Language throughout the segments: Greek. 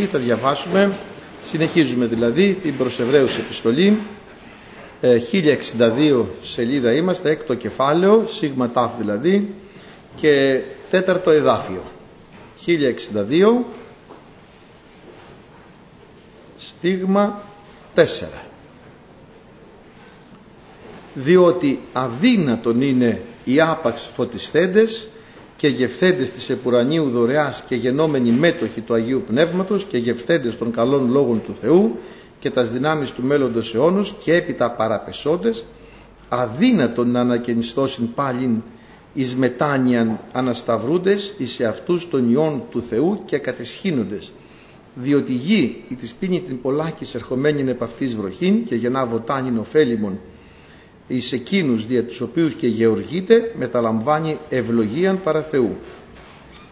Τι θα διαβάσουμε, συνεχίζουμε δηλαδή την προς Εβραίους επιστολή, 1062 σελίδα είμαστε, έκτο κεφάλαιο, σίγμα τάφ δηλαδή, και τέταρτο εδάφιο. 1062 στίγμα 4 διότι αδύνατον είναι οι άπαξ φωτισθέντες και γευθέντες της επουρανίου δωρεάς και γενόμενοι μέτοχοι του Αγίου Πνεύματος και γευθέντες των καλών λόγων του Θεού και τας δυνάμεις του μέλλοντος αιώνους και έπειτα παραπεσόντες αδύνατον να ανακαινιστώσουν πάλιν εις μετάνοιαν ανασταυρούντες εις αυτούς των ιών του Θεού και κατεσχύνοντες. Διότι γη η της πίνει την πολλάκης ερχομένην επ' αυτής βροχήν και γεννά βοτάνιν ωφέλιμον εις εκείνους δια τους οποίους και γεωργείται μεταλαμβάνει ευλογίαν παρά Θεού.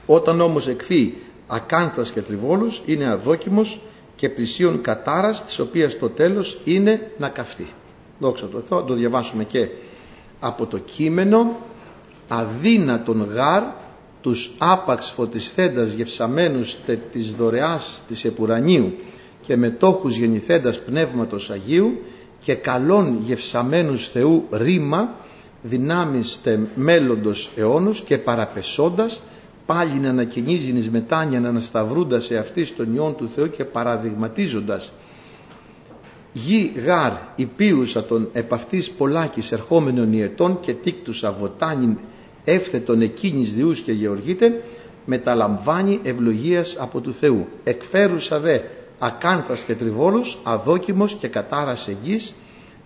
Όταν όμως εκφύει ακάνθας και τριβόλους είναι αδόκιμος και πλησίον κατάρας της οποίας το τέλος είναι να καυτεί. Δόξα τω Θεώ, το διαβάσουμε και από το κείμενο αδύνατον γάρ τους άπαξ φωτισθέντας γευσαμένους της δωρεάς της Επουρανίου και μετόχους γεννηθέντας πνεύματος Αγίου και καλών γευσαμένους Θεού ρήμα δυνάμεις τε μέλλοντος αιώνους και παραπεσώντας πάλι να ανακοινίζει εις μετάνια να ανασταυρούντας σε αυτή των ιών του Θεού και παραδειγματίζοντας. Γη γάρ υπίουσα των επ' αυτής πολλάκης ερχόμενων ιετών και τίκτουσα βοτάνιν εύθετον εκείνης διούς και γεωργείται μεταλαμβάνει ευλογίας από του Θεού. Εκφέρουσα δε ακάνθας και τριβόλους αδόκιμος και κατάρας εγγύς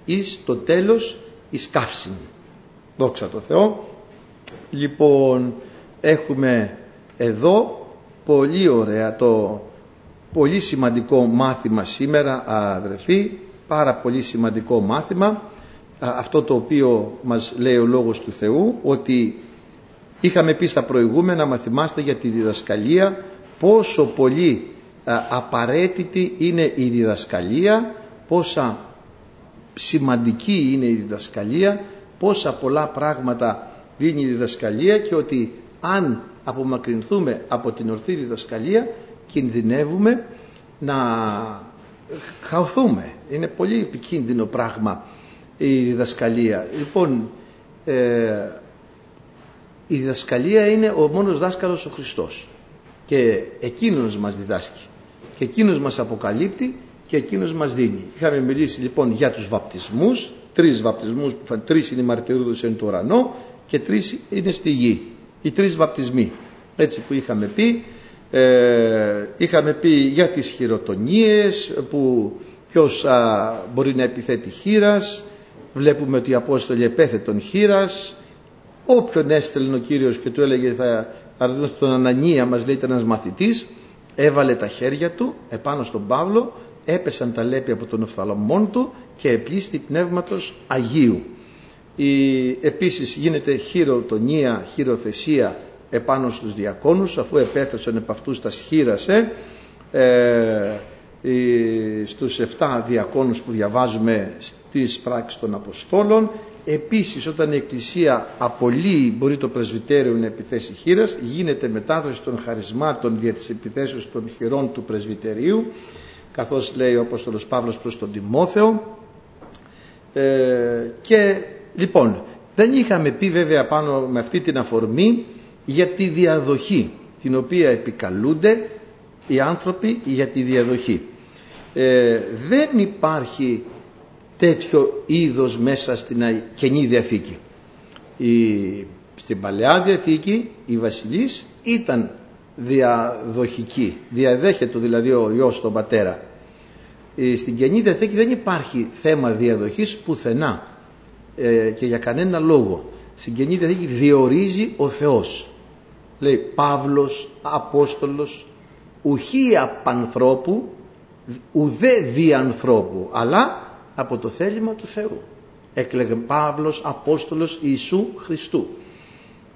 εις το τέλος εις καύσιν δόξα τω Θεώ. Λοιπόν έχουμε εδώ πολύ ωραία το πολύ σημαντικό μάθημα σήμερα αδερφοί. Πάρα πολύ σημαντικό μάθημα. Αυτό το οποίο μας λέει ο Λόγος του Θεού ότι είχαμε πει στα προηγούμενα μαθημάστε για τη διδασκαλία πόσο πολύ απαραίτητη είναι η διδασκαλία πόσα σημαντική είναι η διδασκαλία πόσα πολλά πράγματα δίνει η διδασκαλία και ότι αν απομακρυνθούμε από την ορθή διδασκαλία κινδυνεύουμε να χαωθούμε. Είναι πολύ επικίνδυνο πράγμα η διδασκαλία. Λοιπόν ε, η διδασκαλία είναι ο μόνος δάσκαλος ο Χριστός και εκείνος μας διδάσκει και εκείνος μας αποκαλύπτει και εκείνος μας δίνει. Είχαμε μιλήσει λοιπόν για τους βαπτισμούς, τρεις βαπτισμούς, τρεις είναι οι μαρτυρούδες εν του ουρανό και τρεις είναι στη γη. Οι τρεις βαπτισμοί. Έτσι που είχαμε πει, ε, είχαμε πει για τις χειροτονίες που ποιος μπορεί να επιθέτει χείρας, βλέπουμε ότι οι Απόστολοι επέθετον χείρας, όποιον έστελνε ο Κύριος και του έλεγε θα αρδούν στον Ανανία μας λέει ήταν ένας μαθητής, έβαλε τα χέρια του επάνω στον Παύλο έπεσαν τα λέπη από τον οφθαλμόν του και επλήστη πνεύματος Αγίου. Η, επίσης γίνεται χειροτονία, χειροθεσία επάνω στους διακόνους αφού επέθεσαν επ' αυτούς τα σχήρασε ε, στους 7 διακόνους που διαβάζουμε στις πράξεις των Αποστόλων Επίσης όταν η Εκκλησία απολύει μπορεί το πρεσβυτέριο να επιθέσει χείρας γίνεται μετάδοση των χαρισμάτων δια της επιθέσεως των χειρών του πρεσβυτερίου καθώς λέει ο Απόστολος Παύλος προς τον Τιμόθεο. Ε, και λοιπόν δεν είχαμε πει βέβαια πάνω με αυτή την αφορμή για τη διαδοχή την οποία επικαλούνται οι άνθρωποι για τη διαδοχή. Ε, δεν υπάρχει τέτοιο είδος μέσα στην Καινή Διαθήκη. Η, στην Παλαιά Διαθήκη η βασιλής ήταν διαδοχική, διαδέχεται δηλαδή ο Υιός τον Πατέρα. Στην Καινή Διαθήκη δεν υπάρχει θέμα διαδοχής πουθενά ε, και για κανένα λόγο. Στην Καινή Διαθήκη διορίζει ο Θεός. Λέει Παύλος, Απόστολος, ουχή απανθρώπου, ουδέ δι' ανθρώπου, αλλά από το θέλημα του Θεού. Έκλεγε Παύλος Απόστολος Ιησού Χριστού.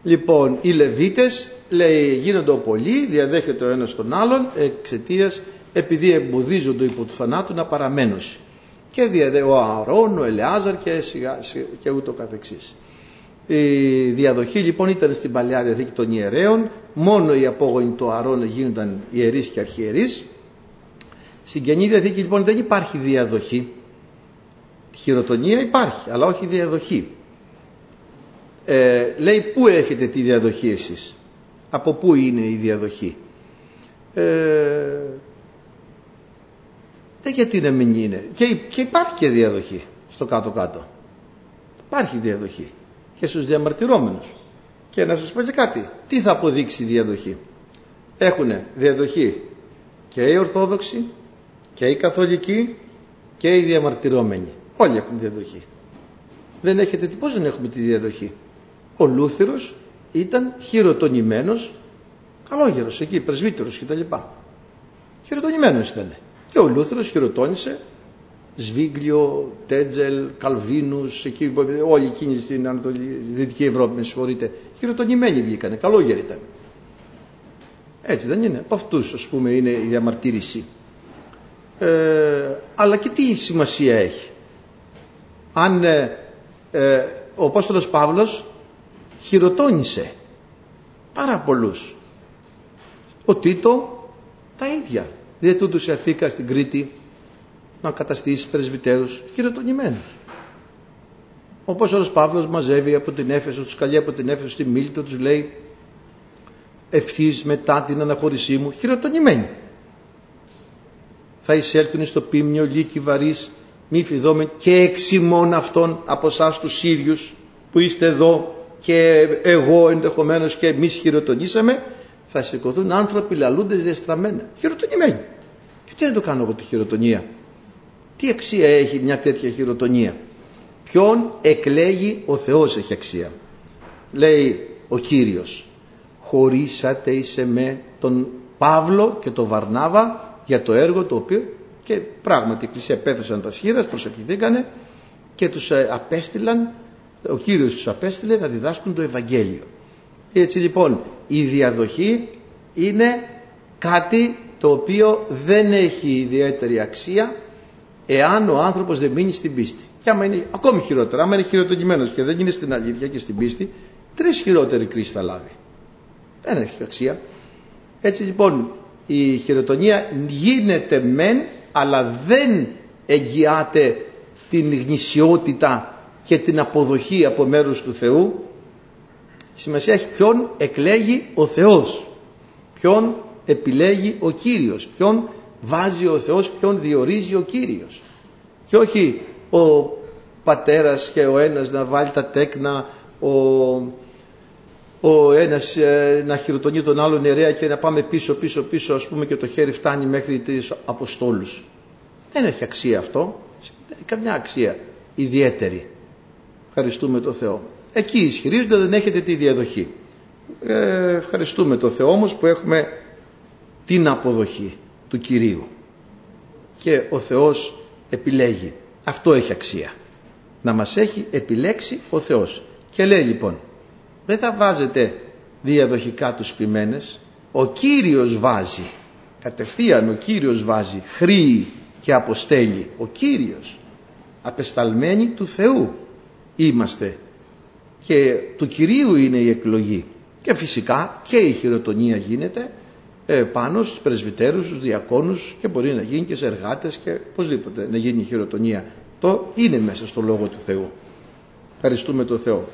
Λοιπόν, οι Λεβίτες λέει γίνονται πολλοί, διαδέχεται ο ένας τον άλλον εξαιτίας επειδή εμποδίζονται υπό του θανάτου να παραμένουν. Και διαδέ, ο Ααρών, ο Ελεάζαρ και, σιγά, και ούτω καθεξής. Η διαδοχή λοιπόν ήταν στην Παλαιά Διαθήκη των ιερέων, μόνο οι απόγονοι του Ααρών γίνονταν ιερείς και αρχιερείς Στην Καινή Διαθήκη λοιπόν δεν υπάρχει διαδοχή. Χειροτονία υπάρχει, αλλά όχι διαδοχή. Ε, λέει πού έχετε τη διαδοχή εσείς; Από πού είναι η διαδοχή; Ε, δεν γιατί να μην είναι; Και, και υπάρχει και διαδοχή στο κάτω-κάτω. Υπάρχει διαδοχή και στους διαμαρτυρόμενους. Και να σας πω και κάτι. Τι θα αποδείξει η διαδοχή; Έχουν διαδοχή και οι Ορθόδοξοι και οι Καθολικοί και οι διαμαρτυρόμενοι. Όλοι έχουν διαδοχή. Δεν έχετε τι, πώς δεν έχουμε τη διαδοχή; Ο Λούθυρος ήταν χειροτονημένος καλόγερος εκεί, πρεσβύτερος κτλ. Χειροτονημένος ήταν. Και ο Λούθυρος χειροτώνησε Σβίγκλιο, Τέτζελ, Καλβίνους, εκεί, όλοι εκείνοι στην Ανατολή, Δυτική Ευρώπη, με συγχωρείτε, χειροτονημένοι βγήκανε, καλόγεροι ήταν. Έτσι δεν είναι. Από αυτούς, ας πούμε, είναι η διαμαρτύρηση. Ε, αλλά και τι σημασία έχει; Αν ε, ε, ο Απόστολος Παύλος χειροτώνησε πάρα πολλούς. Ο Τίτο τα ίδια. Δεν τούτου σε αφήκα στην Κρήτη να καταστήσει πρεσβυτέρους χειροτονημένους. Ο Απόστολος Παύλος μαζεύει από την Έφεσο, τους καλεί από την Έφεσο στη Μίλτο, τους λέει ευθύς μετά την αναχώρησή μου χειροτονημένοι. Θα εισέλθουν στο πίμνιο λύκοι βαρύς μη φιδόμε και εξημών αυτών από εσάς τους ίδιους που είστε εδώ και εγώ ενδεχομένως και εμείς χειροτονήσαμε θα σηκωθούν άνθρωποι λαλούντες διαστραμμένα χειροτονημένοι. Και τι να το κάνω εγώ τη χειροτονία; Τι αξία έχει μια τέτοια χειροτονία; Ποιον εκλέγει ο Θεός έχει αξία; Λέει ο Κύριος χωρίσατε εις με τον Παύλο και τον Βαρνάβα για το έργο το οποίο και πράγματι η Εκκλησία πέθασαν τα σχήρας, προσευχηθήκανε και τους ε, απέστειλαν, ο Κύριος τους απέστειλε να διδάσκουν το Ευαγγέλιο. Έτσι λοιπόν η διαδοχή είναι κάτι το οποίο δεν έχει ιδιαίτερη αξία εάν ο άνθρωπος δεν μείνει στην πίστη. Και άμα είναι ακόμη χειρότερα, άμα είναι χειροτονημένος και δεν είναι στην αλήθεια και στην πίστη, τρεις χειρότεροι κρίση θα λάβει. Δεν έχει αξία. Έτσι λοιπόν η χειροτονία γίνεται μεν αλλά δεν εγγυάται την γνησιότητα και την αποδοχή από μέρους του Θεού σημασία έχει ποιον εκλέγει ο Θεός ποιον επιλέγει ο Κύριος ποιον βάζει ο Θεός ποιον διορίζει ο Κύριος. Και όχι ο πατέρας και ο ένας να βάλει τα τέκνα ο ο ένας ε, να χειροτονεί τον άλλον ιερέα και να πάμε πίσω πίσω πίσω ας πούμε και το χέρι φτάνει μέχρι τις Αποστόλους. Δεν έχει αξία αυτό, δεν έχει καμιά αξία ιδιαίτερη. Ευχαριστούμε τον Θεό. Εκεί ισχυρίζονται δεν έχετε τη διαδοχή. Ε, ευχαριστούμε τον Θεό όμως που έχουμε την αποδοχή του Κυρίου. Και ο Θεός επιλέγει. Αυτό έχει αξία. Να μας έχει επιλέξει ο Θεός. Και λέει λοιπόν δεν θα βάζετε διαδοχικά τους ποιμένες. Ο Κύριος βάζει. Κατευθείαν ο Κύριος βάζει. Χρήει και αποστέλει. Ο Κύριος. Απεσταλμένοι του Θεού είμαστε. Και του Κυρίου είναι η εκλογή. Και φυσικά και η χειροτονία γίνεται ε, πάνω στους πρεσβυτέρους, στους διακόνους και μπορεί να γίνει και σε εργάτες και οπωσδήποτε να γίνει η χειροτονία. Το είναι μέσα στο Λόγο του Θεού. Ευχαριστούμε τον Θεό.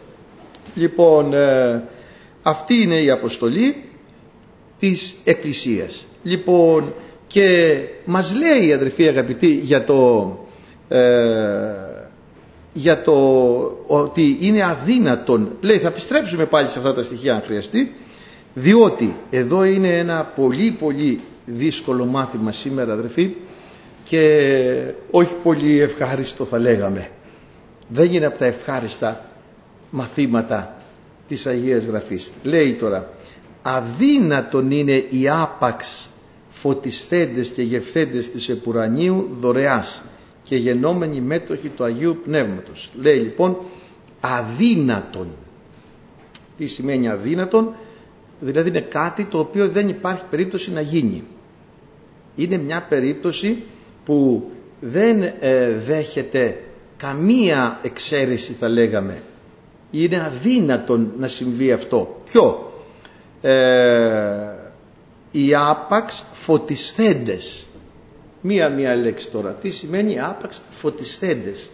Λοιπόν, ε, αυτή είναι η αποστολή της Εκκλησίας. Λοιπόν, και μας λέει η αδερφή αγαπητή για το, ε, για το ότι είναι αδύνατον, λέει θα επιστρέψουμε πάλι σε αυτά τα στοιχεία αν χρειαστεί, διότι εδώ είναι ένα πολύ πολύ δύσκολο μάθημα σήμερα αδερφή και όχι πολύ ευχάριστο θα λέγαμε. Δεν είναι από τα ευχάριστα μαθήματα της Αγίας Γραφής. Λέει τώρα, αδύνατον είναι η άπαξ φωτισθέντες και γευθέντες της Επουρανίου δωρεάς και γενόμενοι μέτοχοι του Αγίου Πνεύματος. Λέει λοιπόν αδύνατον. Τι σημαίνει αδύνατον, δηλαδή είναι κάτι το οποίο δεν υπάρχει περίπτωση να γίνει. Είναι μια περίπτωση που δεν ε, δέχεται καμία εξαίρεση θα λέγαμε είναι αδύνατον να συμβεί αυτό. Ποιο; Ε, οι άπαξ φωτισθέντες. Μία-μία λέξη τώρα. Τι σημαίνει άπαξ φωτισθέντες;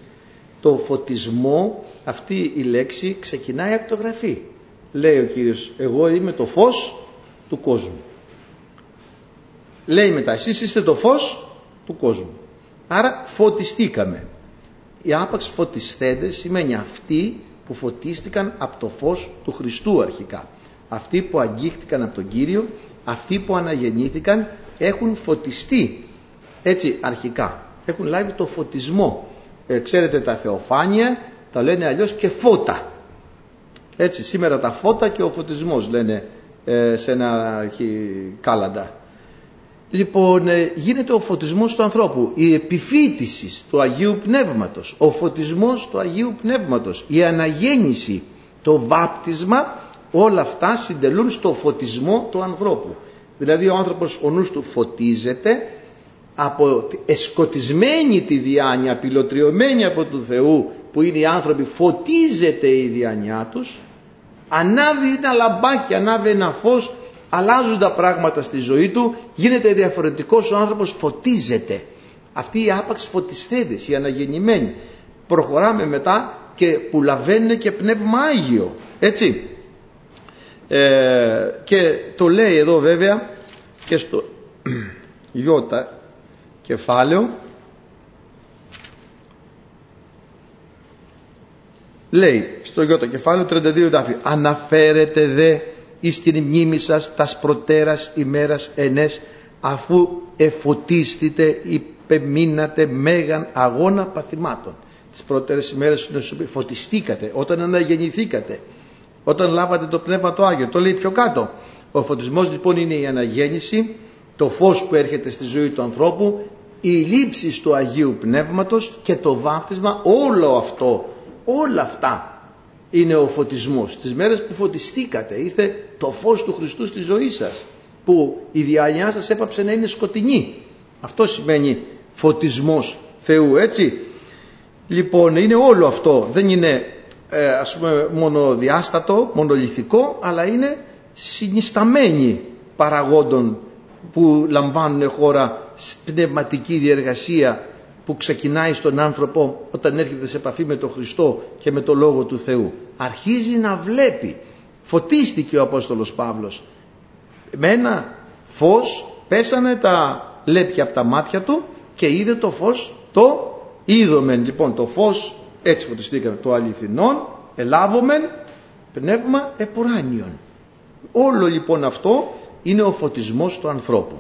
Το φωτισμό, αυτή η λέξη ξεκινάει από το γραφή. Λέει ο Κύριος, εγώ είμαι το φως του κόσμου. Λέει μετά, εσείς είστε το φως του κόσμου. Άρα φωτιστήκαμε. Οι άπαξ φωτισθέντες σημαίνει αυτοί που φωτίστηκαν από το φως του Χριστού αρχικά. Αυτοί που αγγίχτηκαν από τον Κύριο, αυτοί που αναγεννήθηκαν έχουν φωτιστεί έτσι αρχικά. Έχουν λάβει το φωτισμό. Ε, ξέρετε τα θεοφάνεια τα λένε αλλιώς και φώτα. Έτσι σήμερα τα φώτα και ο φωτισμός λένε ε, σε ένα κάλαντα. Λοιπόν, ε, γίνεται ο φωτισμός του ανθρώπου, η επιφύτησης του Αγίου Πνεύματος, ο φωτισμός του Αγίου Πνεύματος, η αναγέννηση, το βάπτισμα, όλα αυτά συντελούν στο φωτισμό του ανθρώπου. Δηλαδή ο άνθρωπος ο νους του φωτίζεται από εσκοτισμένη τη διάνοια, πυλοτριωμένη από του Θεού που είναι οι άνθρωποι, φωτίζεται η διάνοιά τους, ανάβει ένα λαμπάκι, ανάβει ένα φως αλλάζουν τα πράγματα στη ζωή του, γίνεται διαφορετικός ο άνθρωπος, φωτίζεται. Αυτή η άπαξ φωτιστέδες, η αναγεννημένη. Προχωράμε μετά και που λαβαίνουν και πνεύμα Άγιο. Έτσι. Ε, και το λέει εδώ βέβαια και στο Ιώτα κεφάλαιο λέει στο Ιώτα κεφάλαιο 32 τάφη αναφέρεται δε εις την μνήμη σας τας προτέρας ημέρας ενές αφού εφωτίστητε υπεμείνατε μέγαν αγώνα παθημάτων. Τις προτέρες ημέρες φωτιστήκατε όταν αναγεννηθήκατε όταν λάβατε το Πνεύμα το Άγιο. Το λέει πιο κάτω. Ο φωτισμός λοιπόν είναι η αναγέννηση το φως που έρχεται στη ζωή του ανθρώπου η λήψη του Αγίου Πνεύματος και το βάπτισμα όλο αυτό όλα αυτά είναι ο φωτισμός. Τις μέρες που φωτιστήκατε είστε το φως του Χριστού στη ζωή σας που η διαλιά σας έπαψε να είναι σκοτεινή. Αυτό σημαίνει φωτισμός Θεού έτσι. Λοιπόν είναι όλο αυτό δεν είναι ε, ας πούμε μονοδιάστατο, μονολυθικό αλλά είναι συνισταμένοι παραγόντων που λαμβάνουν χώρα πνευματική διεργασία που ξεκινάει στον άνθρωπο όταν έρχεται σε επαφή με τον Χριστό και με το Λόγο του Θεού. Αρχίζει να βλέπει. Φωτίστηκε ο Απόστολος Παύλος. Με ένα φως πέσανε τα λέπια από τα μάτια του και είδε το φως το είδομεν. Λοιπόν το φως έτσι φωτιστήκαμε το αληθινόν ελάβομεν πνεύμα επουράνιον. Όλο λοιπόν αυτό είναι ο φωτισμός του ανθρώπου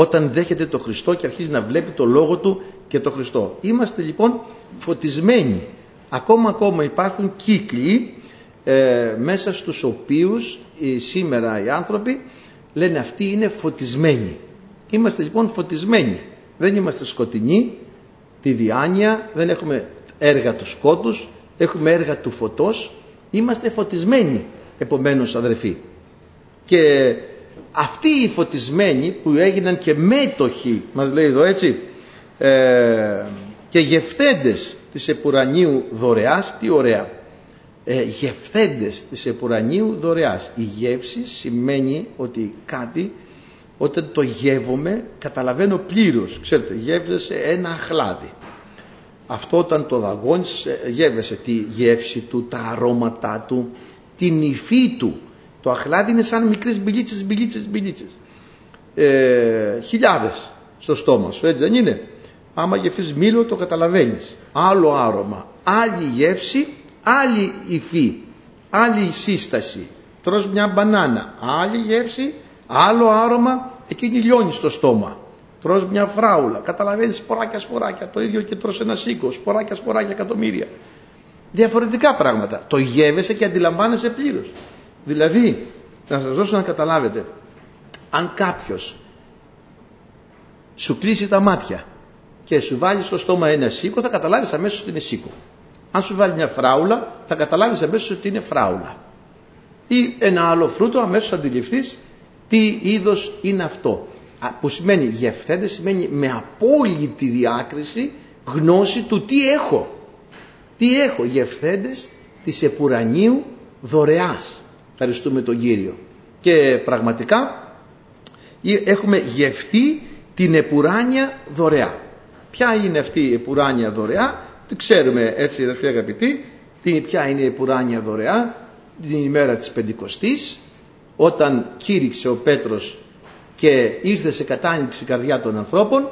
όταν δέχεται το Χριστό και αρχίζει να βλέπει το Λόγο Του και το Χριστό. Είμαστε λοιπόν φωτισμένοι. Ακόμα ακόμα υπάρχουν κύκλοι ε, μέσα στους οποίους ε, σήμερα οι άνθρωποι λένε αυτοί είναι φωτισμένοι. Είμαστε λοιπόν φωτισμένοι. Δεν είμαστε σκοτεινοί, τη διάνοια, δεν έχουμε έργα του σκότους, έχουμε έργα του φωτός, είμαστε φωτισμένοι επομένως αδερφοί. Και αυτοί οι φωτισμένοι που έγιναν και μέτοχοι μας λέει εδώ έτσι ε, και γευθέντες της επουρανίου δωρεάς τι ωραία. Ε, γευθέντες της επουρανίου δωρεάς. Η γεύση σημαίνει ότι κάτι όταν το γεύομαι καταλαβαίνω πλήρως. Ξέρετε γεύεσαι ένα αχλάδι. Αυτό όταν το δαγώνεις ε, γεύεσαι τη γεύση του, τα αρώματά του την υφή του το αχλάδι είναι σαν μικρές μπιλίτσες, μπιλίτσες, μπιλίτσες. Ε, χιλιάδες στο στόμα σου, έτσι δεν είναι; Άμα γευτείς μήλο το καταλαβαίνεις. Άλλο άρωμα, άλλη γεύση, άλλη υφή, άλλη σύσταση. Τρως μια μπανάνα, άλλη γεύση, άλλο άρωμα, εκείνη λιώνεις στο στόμα. Τρως μια φράουλα, καταλαβαίνεις σποράκια σποράκια, το ίδιο και τρως ένα σίκο, σποράκια σποράκια εκατομμύρια. Διαφορετικά πράγματα. Το γεύεσαι και αντιλαμβάνεσαι πλήρως. Δηλαδή, να σας δώσω να καταλάβετε, αν κάποιος σου κλείσει τα μάτια και σου βάλει στο στόμα ένα σίκο, θα καταλάβεις αμέσως ότι είναι σίκο. Αν σου βάλει μια φράουλα, θα καταλάβεις αμέσως ότι είναι φράουλα. Ή ένα άλλο φρούτο, αμέσως θα αντιληφθείς τι είδος είναι αυτό. Που σημαίνει γευθέντε, σημαίνει με απόλυτη διάκριση γνώση του τι έχω. Τι έχω, γευθέντες της επουρανίου δωρεάς. Ευχαριστούμε τον Κύριο. Και πραγματικά έχουμε γευθεί την επουράνια δωρεά. Ποια είναι αυτή η επουράνια δωρεά, το ξέρουμε έτσι αδερφοί αγαπητοί, ποια είναι η επουράνια δωρεά, την ημέρα της Πεντηκοστής, όταν κήρυξε ο Πέτρος και ήρθε σε κατάνοιξη καρδιά των ανθρώπων,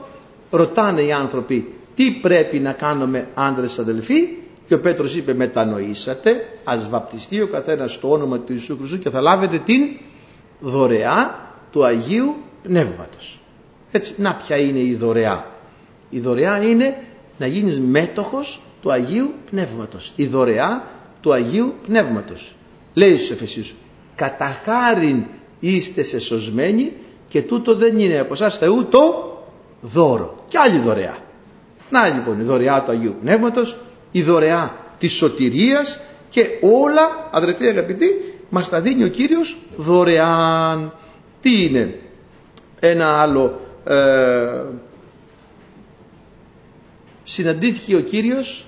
ρωτάνε οι άνθρωποι τι πρέπει να κάνουμε άντρες αδελφοί; Και ο Πέτρος είπε μετανοήσατε, ας βαπτιστεί ο καθένας στο όνομα του Ιησού Χριστού και θα λάβετε την δωρεά του Αγίου Πνεύματος. Έτσι, να ποια είναι η δωρεά. Η δωρεά είναι να γίνεις μέτοχος του Αγίου Πνεύματος. Η δωρεά του Αγίου Πνεύματος. Λέει στους Εφεσίους, κατά χάριν είστε σε σωσμένοι και τούτο δεν είναι από εσάς Θεού το δώρο. Και άλλη δωρεά. Να λοιπόν η δωρεά του Αγίου Πνεύματος, η δωρεά της σωτηρίας και όλα αδερφοί αγαπητοί μας τα δίνει ο Κύριος δωρεάν. Τι είναι; Ένα άλλο ε, συναντήθηκε ο Κύριος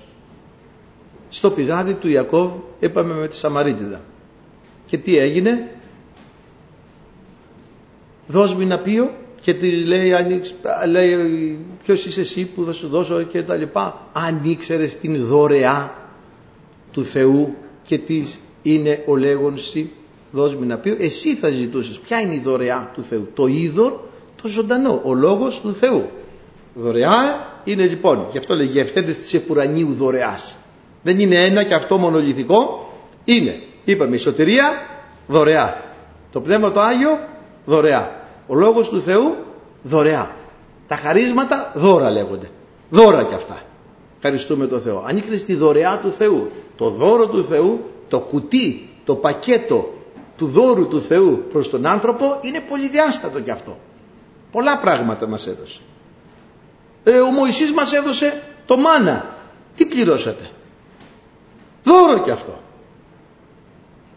στο πηγάδι του Ιακώβ είπαμε με τη Σαμαρίτιδα και τι έγινε; Δώσ' μου ένα πίο και τη λέει, λέει ποιος είσαι εσύ που θα σου δώσω και τα λοιπά. Αν ήξερες την δωρεά του Θεού και τι είναι ο λέγον εσύ δώσ' μου ένα πίο εσύ θα ζητούσες. Ποια είναι η δωρεά του Θεού; Το είδωρ το ζωντανό ο λόγος του Θεού. Δωρεά είναι λοιπόν γι' αυτό λέει γευθέντες της επουρανίου δωρεάς δεν είναι ένα και αυτό μονολυθικό. Είναι είπαμε η σωτηρία δωρεά. Το Πνεύμα το Άγιο δωρεά ο Λόγος του Θεού δωρεά. Τα χαρίσματα δώρα λέγονται. Δώρα κι αυτά. Ευχαριστούμε τον Θεό. Ανοίξτε στη δωρεά του Θεού. Το δώρο του Θεού, το κουτί, το πακέτο του δώρου του Θεού προς τον άνθρωπο είναι πολυδιάστατο κι αυτό. Πολλά πράγματα μας έδωσε. Ε, ο Μωυσής μας έδωσε το μάνα. Τι πληρώσατε; Δώρο κι αυτό.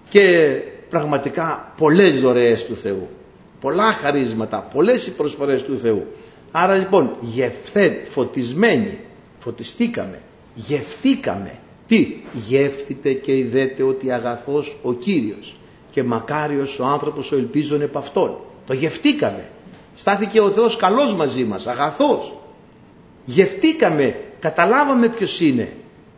Και πραγματικά πολλές δωρεές του Θεού πολλά χαρίσματα, πολλές οι προσφορές του Θεού. Άρα λοιπόν γευθέ, φωτισμένοι, φωτιστήκαμε, γευτήκαμε. Τι, γεύτητε και ειδέτε ότι αγαθός ο Κύριος και μακάριος ο άνθρωπος ο ελπίζων επ' αυτόν. Το γευτήκαμε. Στάθηκε ο Θεός καλός μαζί μας, αγαθός. Γευτήκαμε, καταλάβαμε ποιος είναι.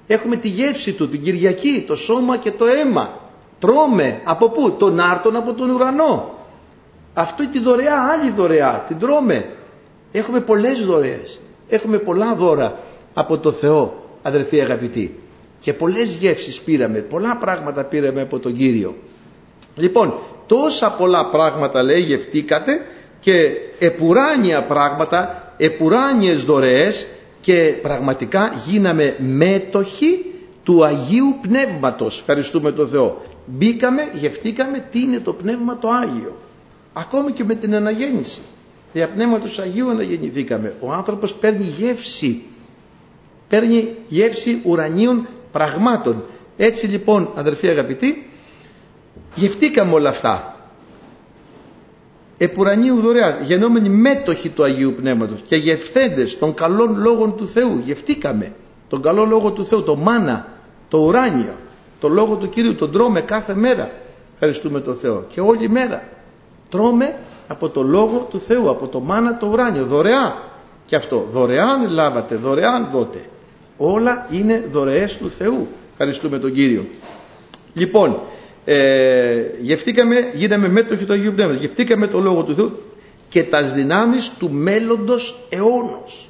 Έχουμε τη γεύση του, την Κυριακή, το σώμα και το αίμα. Τρώμε από πού, τον άρτον από τον ουρανό. Αυτό είναι τη δωρεά, άλλη δωρεά, την τρώμε. Έχουμε πολλές δωρεές. Έχουμε πολλά δώρα από το Θεό, αδερφοί αγαπητοί. Και πολλές γεύσεις πήραμε, πολλά πράγματα πήραμε από τον Κύριο. Λοιπόν, τόσα πολλά πράγματα λέει γευτήκατε και επουράνια πράγματα, επουράνιες δωρεές και πραγματικά γίναμε μέτοχοι του Αγίου Πνεύματος. Ευχαριστούμε τον Θεό. Μπήκαμε, γευτήκαμε τι είναι το Πνεύμα το Άγιο. Ακόμη και με την αναγέννηση. Δια Πνεύματος Αγίου αναγεννηθήκαμε. Ο άνθρωπος παίρνει γεύση. Παίρνει γεύση ουρανίων πραγμάτων. Έτσι λοιπόν αδερφοί αγαπητοί γευτήκαμε όλα αυτά. Επουρανίου δωρεά, γενόμενοι μέτοχοι του Αγίου Πνεύματος και γευθέντες των καλών λόγων του Θεού. Γευτήκαμε τον καλό λόγο του Θεού, το μάνα, το ουράνιο, το λόγο του Κυρίου, τον τρώμε κάθε μέρα. Ευχαριστούμε τον Θεό και όλη μέρα. Τρώμε από το Λόγο του Θεού, από το μάνα το ουράνιο, δωρεά. Και αυτό, δωρεάν λάβατε, δωρεάν δότε. Όλα είναι δωρεές του Θεού. Ευχαριστούμε τον Κύριο. Λοιπόν, ε, γευτήκαμε, γίναμε μέτοχοι του Αγίου Πνεύματος, γευτήκαμε το Λόγο του Θεού και τας δυνάμεις του μέλλοντος αιώνος.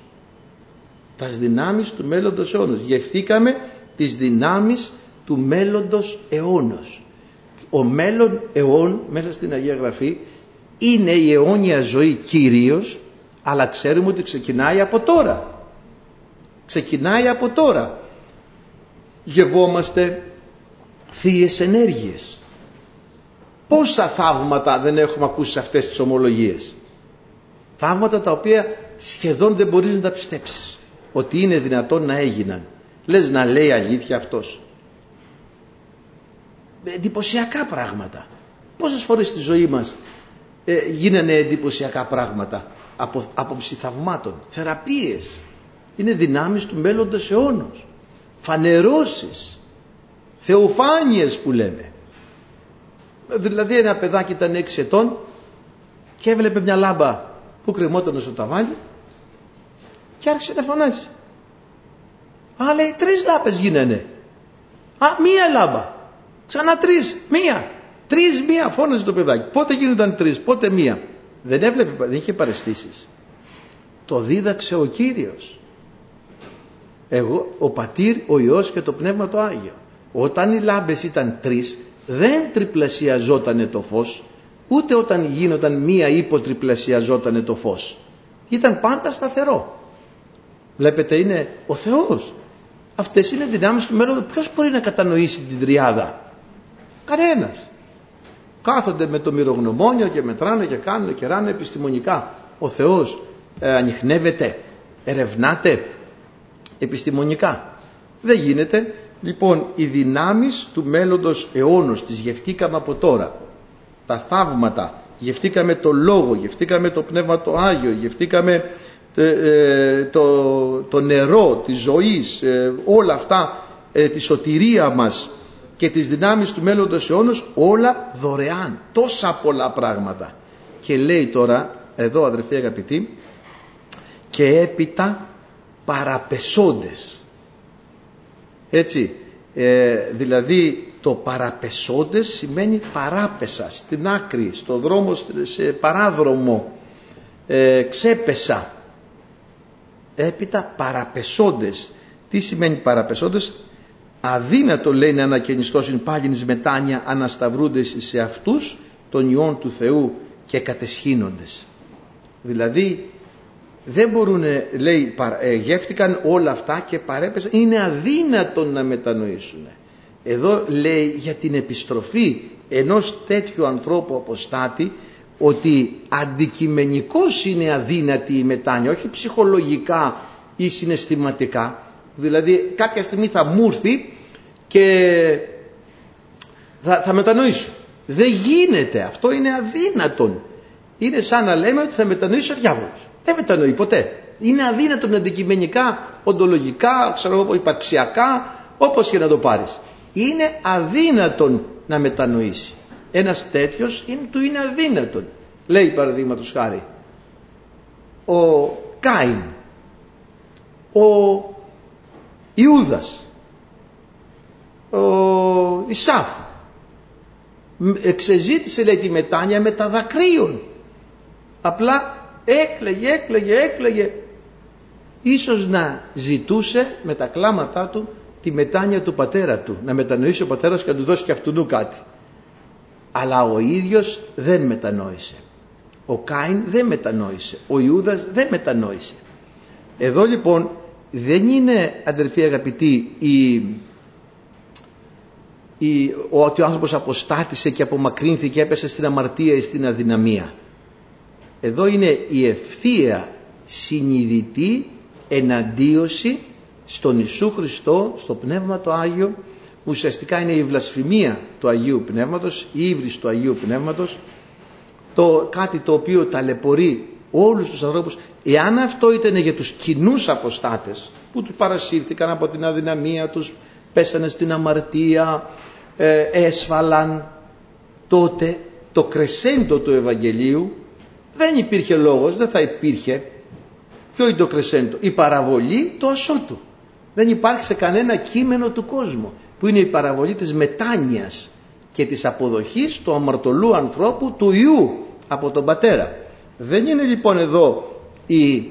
Τας δυνάμεις του μέλλοντος αιώνος. Γευτήκαμε τις δυνάμεις του μέλλοντος αιώνος ο μέλλον αιών μέσα στην Αγία Γραφή είναι η αιώνια ζωή κυρίως αλλά ξέρουμε ότι ξεκινάει από τώρα. Ξεκινάει από τώρα. Γευόμαστε θείες ενέργειες. Πόσα θαύματα δεν έχουμε ακούσει σε αυτές τις ομολογίες; Θαύματα τα οποία σχεδόν δεν μπορείς να τα πιστέψεις ότι είναι δυνατόν να έγιναν. Λες να λέει αλήθεια αυτός εντυπωσιακά πράγματα. Πόσες φορές στη ζωή μας ε, γίνανε εντυπωσιακά πράγματα από άποψη θαυμάτων, θεραπείες. Είναι δυνάμεις του μέλλοντος αιώνος. Φανερώσεις, θεοφάνειες που λέμε. Δηλαδή ένα παιδάκι ήταν 6 ετών και έβλεπε μια λάμπα που κρεμόταν στο ταβάνι και άρχισε να φωνάζει. Α, λέει, τρεις λάμπες γίνανε. Α, μία λάμπα. Ξανά τρεις, μία. Τρεις, μία, φώναζε το παιδάκι. Πότε γίνονταν τρεις, πότε μία. Δεν έβλεπε, δεν είχε παρεστήσεις. Το δίδαξε ο Κύριος. Εγώ, ο Πατήρ, ο Υιός και το Πνεύμα το Άγιο. Όταν οι λάμπες ήταν τρεις, δεν τριπλασιαζότανε το φως, ούτε όταν γίνονταν μία υποτριπλασιαζότανε το φως. Ήταν πάντα σταθερό. Βλέπετε είναι ο Θεός. Αυτές είναι δυνάμεις του μέλλοντος. Ποιος μπορεί να κατανοήσει την τριάδα; Κανένας. Κάθονται με το μυρογνωμόνιο και μετράνε και κάνουν και ράνε επιστημονικά. Ο Θεός ε, ανοιχνεύεται, ερευνάται επιστημονικά. Δεν γίνεται. Λοιπόν, οι δυνάμεις του μέλλοντος αιώνος τις γευτήκαμε από τώρα. Τα θαύματα, γευτήκαμε το Λόγο, γευτήκαμε το Πνεύμα το Άγιο, γευτήκαμε ε, το, το νερό της ζωής, ε, όλα αυτά, ε, τη σωτηρία μας και τις δυνάμεις του μέλλοντος αιώνος, όλα δωρεάν. Τόσα πολλά πράγματα. Και λέει τώρα, εδώ αδερφοί αγαπητοί, και έπειτα παραπεσόντες. Έτσι, δηλαδή το παραπεσόντες σημαίνει παράπεσα, στην άκρη, στο δρόμο, σε παράδρομο, ξέπεσα έπειτα παραπεσόντες. Τι σημαίνει παραπεσόντες; Αδύνατο λέει να ανακαινιστώσουν πάλιν μετάνια ανασταυρούντες σε αυτούς των ιών του Θεού και κατεσχύνοντες. Δηλαδή δεν μπορούν, λέει, ε, γεύτηκαν όλα αυτά και παρέπεσαν. Είναι αδύνατο να μετανοήσουν. Εδώ λέει για την επιστροφή ενός τέτοιου ανθρώπου αποστάτη ότι αντικειμενικώς είναι αδύνατη η μετάνοια, όχι ψυχολογικά ή συναισθηματικά. Δηλαδή κάποια στιγμή θα μου έρθει και θα, θα μετανοήσω. Δεν γίνεται. Αυτό είναι αδύνατον. Είναι σαν να λέμε ότι θα μετανοήσει ο διάβολος. Δεν μετανοεί ποτέ. Είναι αδύνατον αντικειμενικά, οντολογικά, ξέρω εγώ, υπαρξιακά, όπως και να το πάρεις. Είναι αδύνατον να μετανοήσει. Ένας τέτοιος είναι, του είναι αδύνατον. Λέει παραδείγματος χάρη ο Κάιν, ο Ιούδας, ο Ισάφ εξεζήτησε λέει τη μετάνοια με τα δακρύων. Απλά έκλαιγε, έκλαιγε, έκλαιγε. Ίσως να ζητούσε με τα κλάματά του τη μετάνοια του πατέρα του. Να μετανοήσει ο πατέρας και να του δώσει και αυτού κάτι αλλά ο ίδιος δεν μετανόησε. Ο Κάιν δεν μετανόησε. Ο Ιούδας δεν μετανόησε. Εδώ λοιπόν δεν είναι αδερφοί αγαπητοί η, η, ότι ο άνθρωπος αποστάτησε και απομακρύνθηκε και έπεσε στην αμαρτία ή στην αδυναμία. Εδώ είναι η ευθεία συνειδητή εναντίωση στον Ιησού Χριστό, στο Πνεύμα το Άγιο ουσιαστικά είναι η βλασφημία του Αγίου Πνεύματος, η ύβριση του Αγίου Πνεύματος, το, κάτι το οποίο ταλαιπωρεί όλους τους ανθρώπους. Εάν αυτό ήταν για τους κοινούς αποστάτες που τους παρασύρθηκαν από την αδυναμία τους, πέσανε στην αμαρτία, ε, έσφαλαν, τότε το κρεσέντο του Ευαγγελίου δεν υπήρχε λόγος, δεν θα υπήρχε. Ποιο είναι το κρεσέντο, η παραβολή του ασώτου. Δεν υπάρχει σε κανένα κείμενο του κόσμου που είναι η παραβολή της μετάνοιας και της αποδοχής του αμαρτωλού ανθρώπου του Ιού από τον Πατέρα. Δεν είναι λοιπόν εδώ η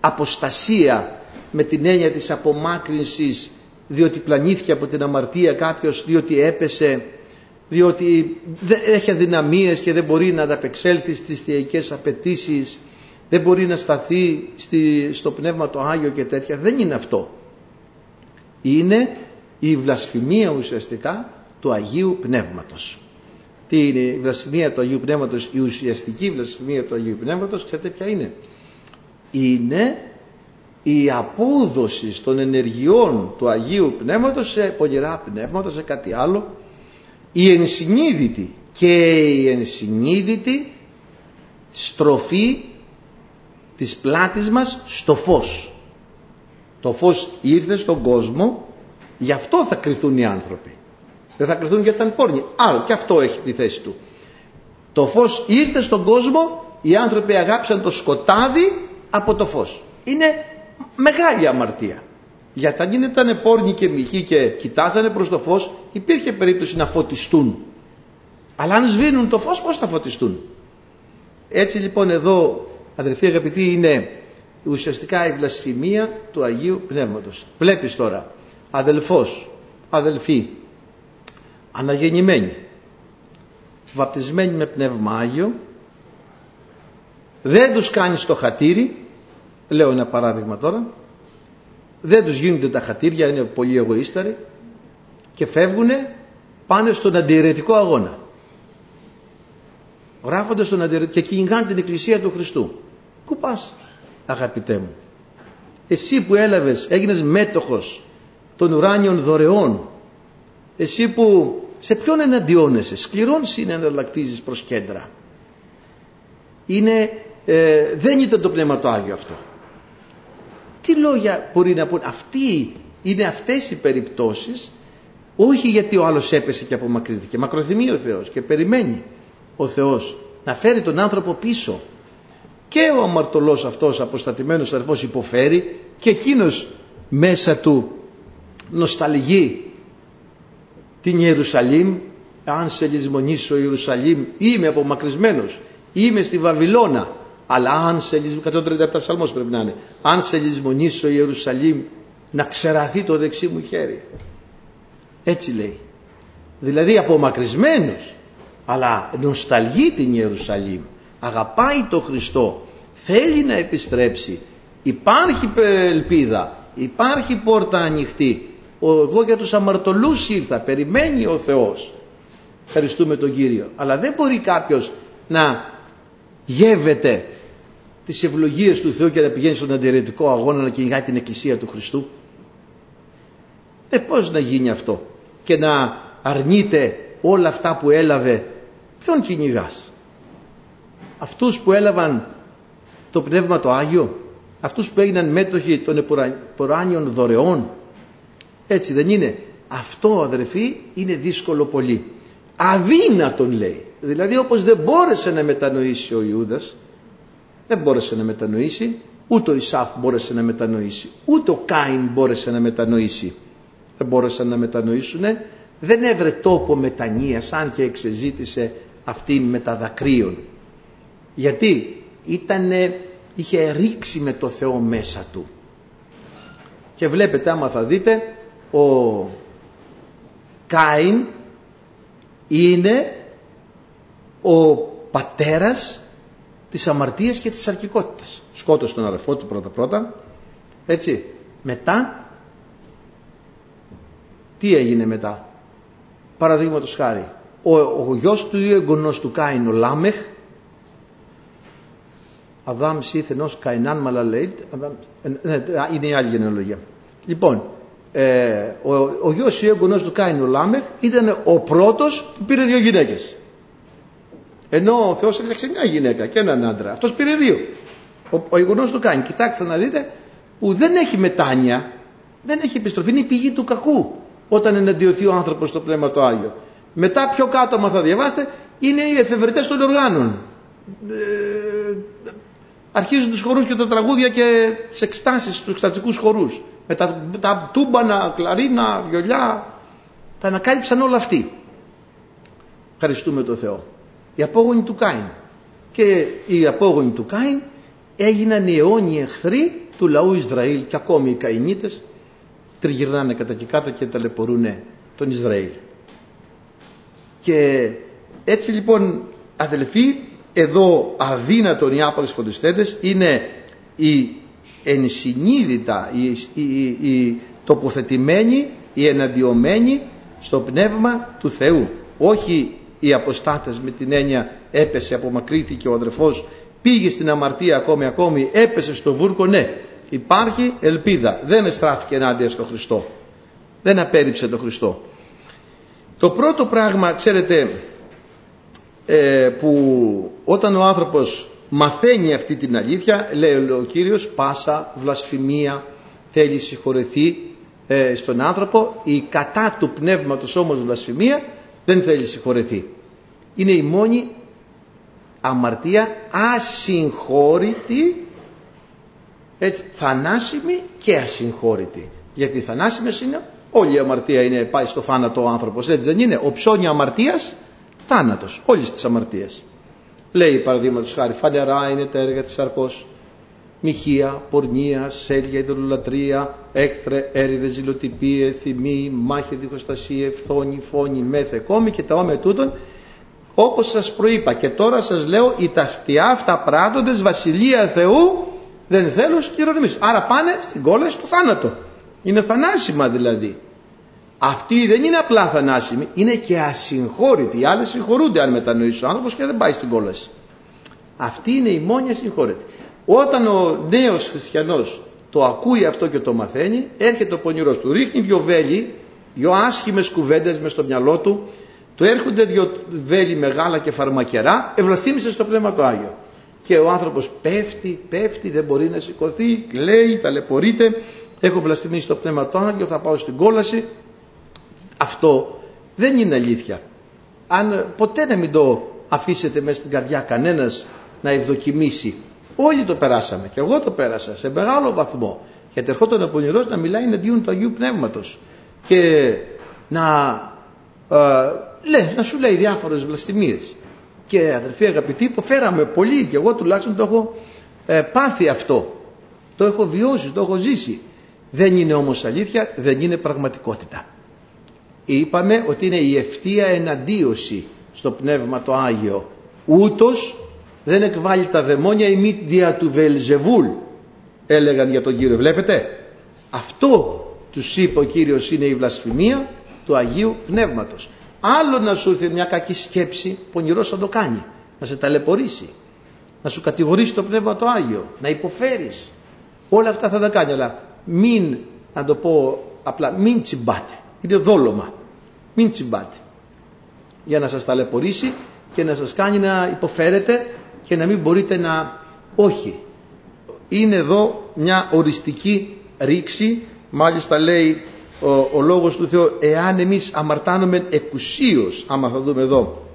αποστασία με την έννοια της απομάκρυνσης διότι πλανήθηκε από την αμαρτία κάποιος, διότι έπεσε, διότι έχει αδυναμίες και δεν μπορεί να ανταπεξέλθει στις θεϊκές απαιτήσεις, δεν μπορεί να σταθεί στο Πνεύμα το Άγιο και τέτοια. Δεν είναι αυτό. Είναι η βλασφημία ουσιαστικά του Αγίου Πνεύματος. Τι είναι η βλασφημία του Αγίου Πνεύματος, η ουσιαστική βλασφημία του Αγίου Πνεύματος, ξέρετε ποια είναι; Είναι η απόδοση των ενεργειών του Αγίου Πνεύματος σε πονηρά πνεύματα, σε κάτι άλλο, η ενσυνείδητη και η ενσυνείδητη στροφή της πλάτης μας στο φως. Το φως ήρθε στον κόσμο Γι' αυτό θα κρυθούν οι άνθρωποι. Δεν θα κρυθούν γιατί ήταν πόρνοι. Άλλο και αυτό έχει τη θέση του. Το φως ήρθε στον κόσμο οι άνθρωποι αγάπησαν το σκοτάδι από το φως. Είναι μεγάλη αμαρτία. Γιατί αν ήταν πόρνοι και μυχοί και κοιτάζανε προς το φως υπήρχε περίπτωση να φωτιστούν. Αλλά αν σβήνουν το φως πώς θα φωτιστούν; Έτσι λοιπόν εδώ αδερφοί αγαπητοί είναι ουσιαστικά η βλασφημία του Αγίου Πνεύματος. Βλέπεις τώρα αδελφός, αδελφή, αναγεννημένοι, βαπτισμένοι με Πνεύμα Άγιο, δεν τους κάνεις το χατήρι, λέω ένα παράδειγμα τώρα, δεν τους γίνονται τα χατήρια, είναι πολύ εγωίσταροι και φεύγουν πάνε στον αντιαιρετικό αγώνα. Γράφονται στον αντιαιρετικό και κυνηγάνε την Εκκλησία του Χριστού. Πού πας αγαπητέ μου. Εσύ που έλαβες, έγινες μέτοχος των ουράνιων δωρεών. Εσύ που σε ποιον εναντιώνεσαι. Σκληρών είναι εναλλακτίζεις προς κέντρα. Είναι, ε, δεν ήταν το Πνεύμα το Άγιο αυτό. Τι λόγια μπορεί να πούν; Αυτοί είναι αυτές οι περιπτώσεις όχι γιατί ο άλλος έπεσε και απομακρύνθηκε. Μακροθυμεί ο Θεός και περιμένει ο Θεός να φέρει τον άνθρωπο πίσω. Και ο αμαρτωλός αυτός αποστατημένος αδερφός υποφέρει και εκείνος μέσα του νοσταλγεί την Ιερουσαλήμ αν σε λησμονήσω Ιερουσαλήμ είμαι απομακρυσμένος είμαι στη Βαβυλώνα αλλά αν σε λησμονήσω 137 ψαλμός πρέπει να είναι. Αν σε λησμονήσω Ιερουσαλήμ να ξεραθεί το δεξί μου χέρι. Έτσι λέει. Δηλαδή απομακρυσμένος αλλά νοσταλγεί την Ιερουσαλήμ. Αγαπάει το Χριστό. Θέλει να επιστρέψει. Υπάρχει ελπίδα. Υπάρχει πόρτα ανοιχτή. Εγώ για τους αμαρτωλούς ήρθα. Περιμένει ο Θεός. Ευχαριστούμε τον Κύριο. Αλλά δεν μπορεί κάποιος να γεύεται τις ευλογίες του Θεού και να πηγαίνει στον αντιρρετικό αγώνα να κυνηγάει την Εκκλησία του Χριστού. Ε πώς να γίνει αυτό και να αρνείται όλα αυτά που έλαβε ποιον κυνηγάς; αυτούς που έλαβαν το Πνεύμα το Άγιο αυτούς που έγιναν μέτοχοι των επουράνιων δωρεών. Έτσι δεν είναι. Αυτό αδερφοί είναι δύσκολο πολύ. Αδύνατον λέει. Δηλαδή όπως δεν μπόρεσε να μετανοήσει ο Ιούδας δεν μπόρεσε να μετανοήσει ούτε ο Ισάφ μπόρεσε να μετανοήσει ούτε ο Κάιν μπόρεσε να μετανοήσει. Δεν μπόρεσαν να μετανοήσουν δεν έβρε τόπο μετανοίας αν και εξεζήτησε αυτήν με τα δακρύων. Γιατί ήτανε, είχε ρίξει με το Θεό μέσα του. Και βλέπετε άμα θα δείτε ο Κάιν είναι ο πατέρας της αμαρτίας και της αρκικότητας σκότωσε τον αδερφό του πρώτα πρώτα έτσι. Μετά τι έγινε μετά; Παραδείγματος χάρη ο, ο γιος του ή ο εγγονός του Κάιν ο Λάμεχ Αδάμ Σηθ Ενώς Καϊνάν Μαλελεήλ ε, ναι, είναι η άλλη γενεαλογία λοιπόν ε, ο, ο γιος ή ο εγγονός του Κάιν ο Λάμεχ ήταν ο πρώτος που πήρε δύο γυναίκες ενώ ο Θεός έφτιαξε μια γυναίκα και έναν άντρα αυτός πήρε δύο ο, ο εγγονός του Κάιν κοιτάξτε να δείτε που δεν έχει μετάνοια δεν έχει επιστροφή είναι η πηγή του κακού όταν εναντιωθεί ο άνθρωπος στο Πνεύμα το Άγιο μετά πιο κάτω, άμα θα διαβάσετε, είναι οι εφευρετές των οργάνων. Ε, αρχίζουν τους χορούς και τα τραγούδια και τις εκστάσεις, τους εκστατικούς χορούς. Με τα, τα τούμπανα, κλαρίνα, βιολιά. Τα ανακάλυψαν όλα αυτοί. Ευχαριστούμε τον Θεό. Οι απόγονοι του Κάιν. Και οι απόγονοι του Κάιν έγιναν οι αιώνιοι εχθροί του λαού Ισραήλ και ακόμη οι Καϊνίτες τριγυρνάνε κατά και κάτω και ταλαιπωρούν τον Ισραήλ. Και έτσι λοιπόν αδελφοί εδώ αδύνατον οι άπαξ φωτιστέντες είναι η ενσυνείδητα, η, η, η τοποθετημένη, η εναντιωμένη στο πνεύμα του Θεού. Όχι οι αποστάτες με την έννοια έπεσε, απομακρύθηκε ο αδερφός, πήγε στην αμαρτία ακόμη ακόμη, έπεσε στο βούρκο, ναι. Υπάρχει ελπίδα, δεν εστράφηκε ενάντια στο Χριστό. Δεν απέρριψε τον Χριστό. Το πρώτο πράγμα, ξέρετε, ε, που όταν ο άνθρωπος μαθαίνει αυτή την αλήθεια, λέει ο Κύριος, πάσα βλασφημία θέλει συγχωρεθεί ε, στον άνθρωπο, η κατά του πνεύματος όμως βλασφημία δεν θέλει συγχωρεθεί. Είναι η μόνη αμαρτία ασυγχώρητη έτσι, θανάσιμη και ασυγχώρητη. Γιατί θανάσιμες είναι όλη η αμαρτία είναι πάει στο θάνατο ο άνθρωπος έτσι δεν είναι. Ο ψώνια αμαρτίας θάνατος όλες τις αμαρτίες λέει παραδείγματος χάρη φανερά είναι τα έργα της σαρκός μοιχεία, πορνεία, σέλια, ειδωλολατρεία, έκθρε, έρηδε, ζηλοτυπίε, θυμή, μάχη, διχοστασία, φθόνη, φόνη, μέθε, κόμη και τα όμια τούτων, όπως σας προείπα και τώρα σας λέω, οι ταυτιά αυτά πράττοντες βασιλεία Θεού δεν θέλουν κληρονομήσουν. Άρα πάνε στην κόλαση του θάνατο. Είναι θανάσιμα δηλαδή. Αυτή δεν είναι απλά θανάσιμη, είναι και ασυγχώρητη. Οι άλλοι συγχωρούνται αν μετανοήσει ο άνθρωπος και δεν πάει στην κόλαση. Αυτή είναι η μόνη ασυγχώρητη. Όταν ο νέος χριστιανός το ακούει αυτό και το μαθαίνει, έρχεται ο πονηρός του, ρίχνει δυο βέλη, δυο άσχημες κουβέντες μες στο μυαλό του, του έρχονται δυο βέλη μεγάλα και φαρμακερά, ευλαστήμησε στο Πνεύμα το Άγιο. Και ο άνθρωπος πέφτει, πέφτει, δεν μπορεί να σηκωθεί, κλαίει, ταλαιπωρείται, έχω βλαστημίσει το Πνεύμα το Άγιο, θα πάω στην κόλαση. Αυτό δεν είναι αλήθεια. Αν ποτέ να μην το αφήσετε μέσα στην καρδιά κανένας να ευδοκιμήσει Όλοι το περάσαμε και εγώ το πέρασα σε μεγάλο βαθμό. Γιατί ερχόταν ο πονηρός να μιλάει εναντίον του Αγίου Πνεύματος και να, ε, λέ, να σου λέει διάφορες βλαστημίες. Και αδερφοί αγαπητοί υποφέραμε πολύ και εγώ τουλάχιστον το έχω ε, πάθει αυτό. Το έχω βιώσει, το έχω ζήσει. Δεν είναι όμως αλήθεια, δεν είναι πραγματικότητα. Είπαμε ότι είναι η ευθεία εναντίωση στο Πνεύμα το Άγιο. Ούτως δεν εκβάλλει τα δαιμόνια η μύτια του Βελζεβούλ έλεγαν για τον Κύριο. Βλέπετε; Αυτό τους είπε ο Κύριος είναι η βλασφημία του Αγίου Πνεύματος. Άλλο να σου έρθει μια κακή σκέψη πονηρός θα το κάνει. Να σε ταλαιπωρήσει. Να σου κατηγορήσει το Πνεύμα το Άγιο. Να υποφέρεις. Όλα αυτά θα τα κάνει αλλά μην να το πω απλά μην τσιμπάτε. Είναι δόλωμα. Μην τσιμπάτε. Για να σας ταλαιπωρήσει και να σας κάνει να υποφέρετε και να μην μπορείτε να όχι. Είναι εδώ μια οριστική ρήξη, μάλιστα λέει ο, ο λόγος του Θεού, εάν εμείς αμαρτάνουμε εκουσίως, άμα θα δούμε εδώ,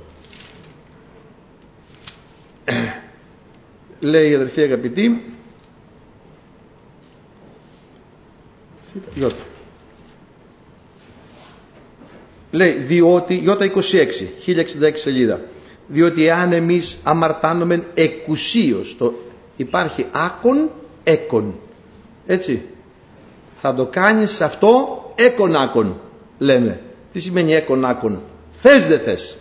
λέει η αδερφή αγαπητή, Λέει, διότι, Ιώτα 26, 1066 σελίδα διότι εάν εμείς αμαρτάνομεν εκουσίως το υπάρχει άκον έκον. Έτσι. Θα το κάνεις αυτό έκον άκον λέμε. Τι σημαίνει έκον άκον; Θες δεν θες.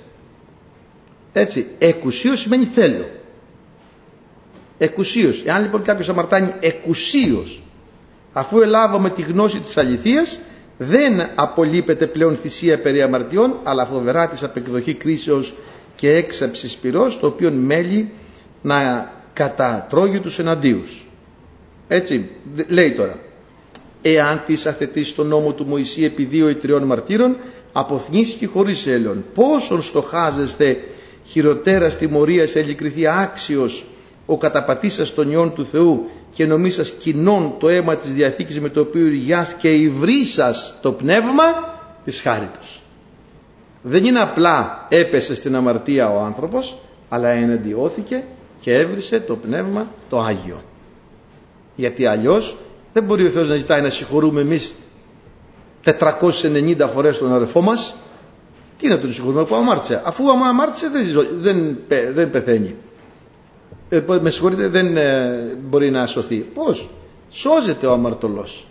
Έτσι. Εκουσίως σημαίνει θέλω. Εκουσίως. Εάν λοιπόν κάποιος αμαρτάνει εκουσίως αφού ελάβαμε τη γνώση της αληθείας δεν απολείπεται πλέον θυσία περί αμαρτιών αλλά φοβερά της απεκδοχή κρίσεως και έξαψη πυρός το οποίο μέλει να κατατρώγει τους εναντίους. Έτσι λέει τώρα εάν της αθετείς στον νόμο του Μωυσή επί δύο ή τριών μαρτύρων αποθνήσει χωρίς έλεον πόσον στοχάζεστε χειροτέρα στη μορία σε ελικριθεί άξιος ο καταπατήσας των ιών του Θεού και νομίσας κοινών το αίμα της Διαθήκης με το οποίο και υβρίσας το πνεύμα της χάριτος δεν είναι απλά έπεσε στην αμαρτία ο άνθρωπος αλλά εναντιώθηκε και έβρισε το πνεύμα το Άγιο. Γιατί αλλιώς δεν μπορεί ο Θεός να ζητάει να συγχωρούμε εμείς 490 φορές τον αδερφό μας. Τι να τον συγχωρούμε που αμάρτησε. Αφού αμάρτησε δεν, δεν, δεν πεθαίνει. Ε, με συγχωρείτε δεν ε, μπορεί να σωθεί. Πως σώζεται ο αμαρτωλός.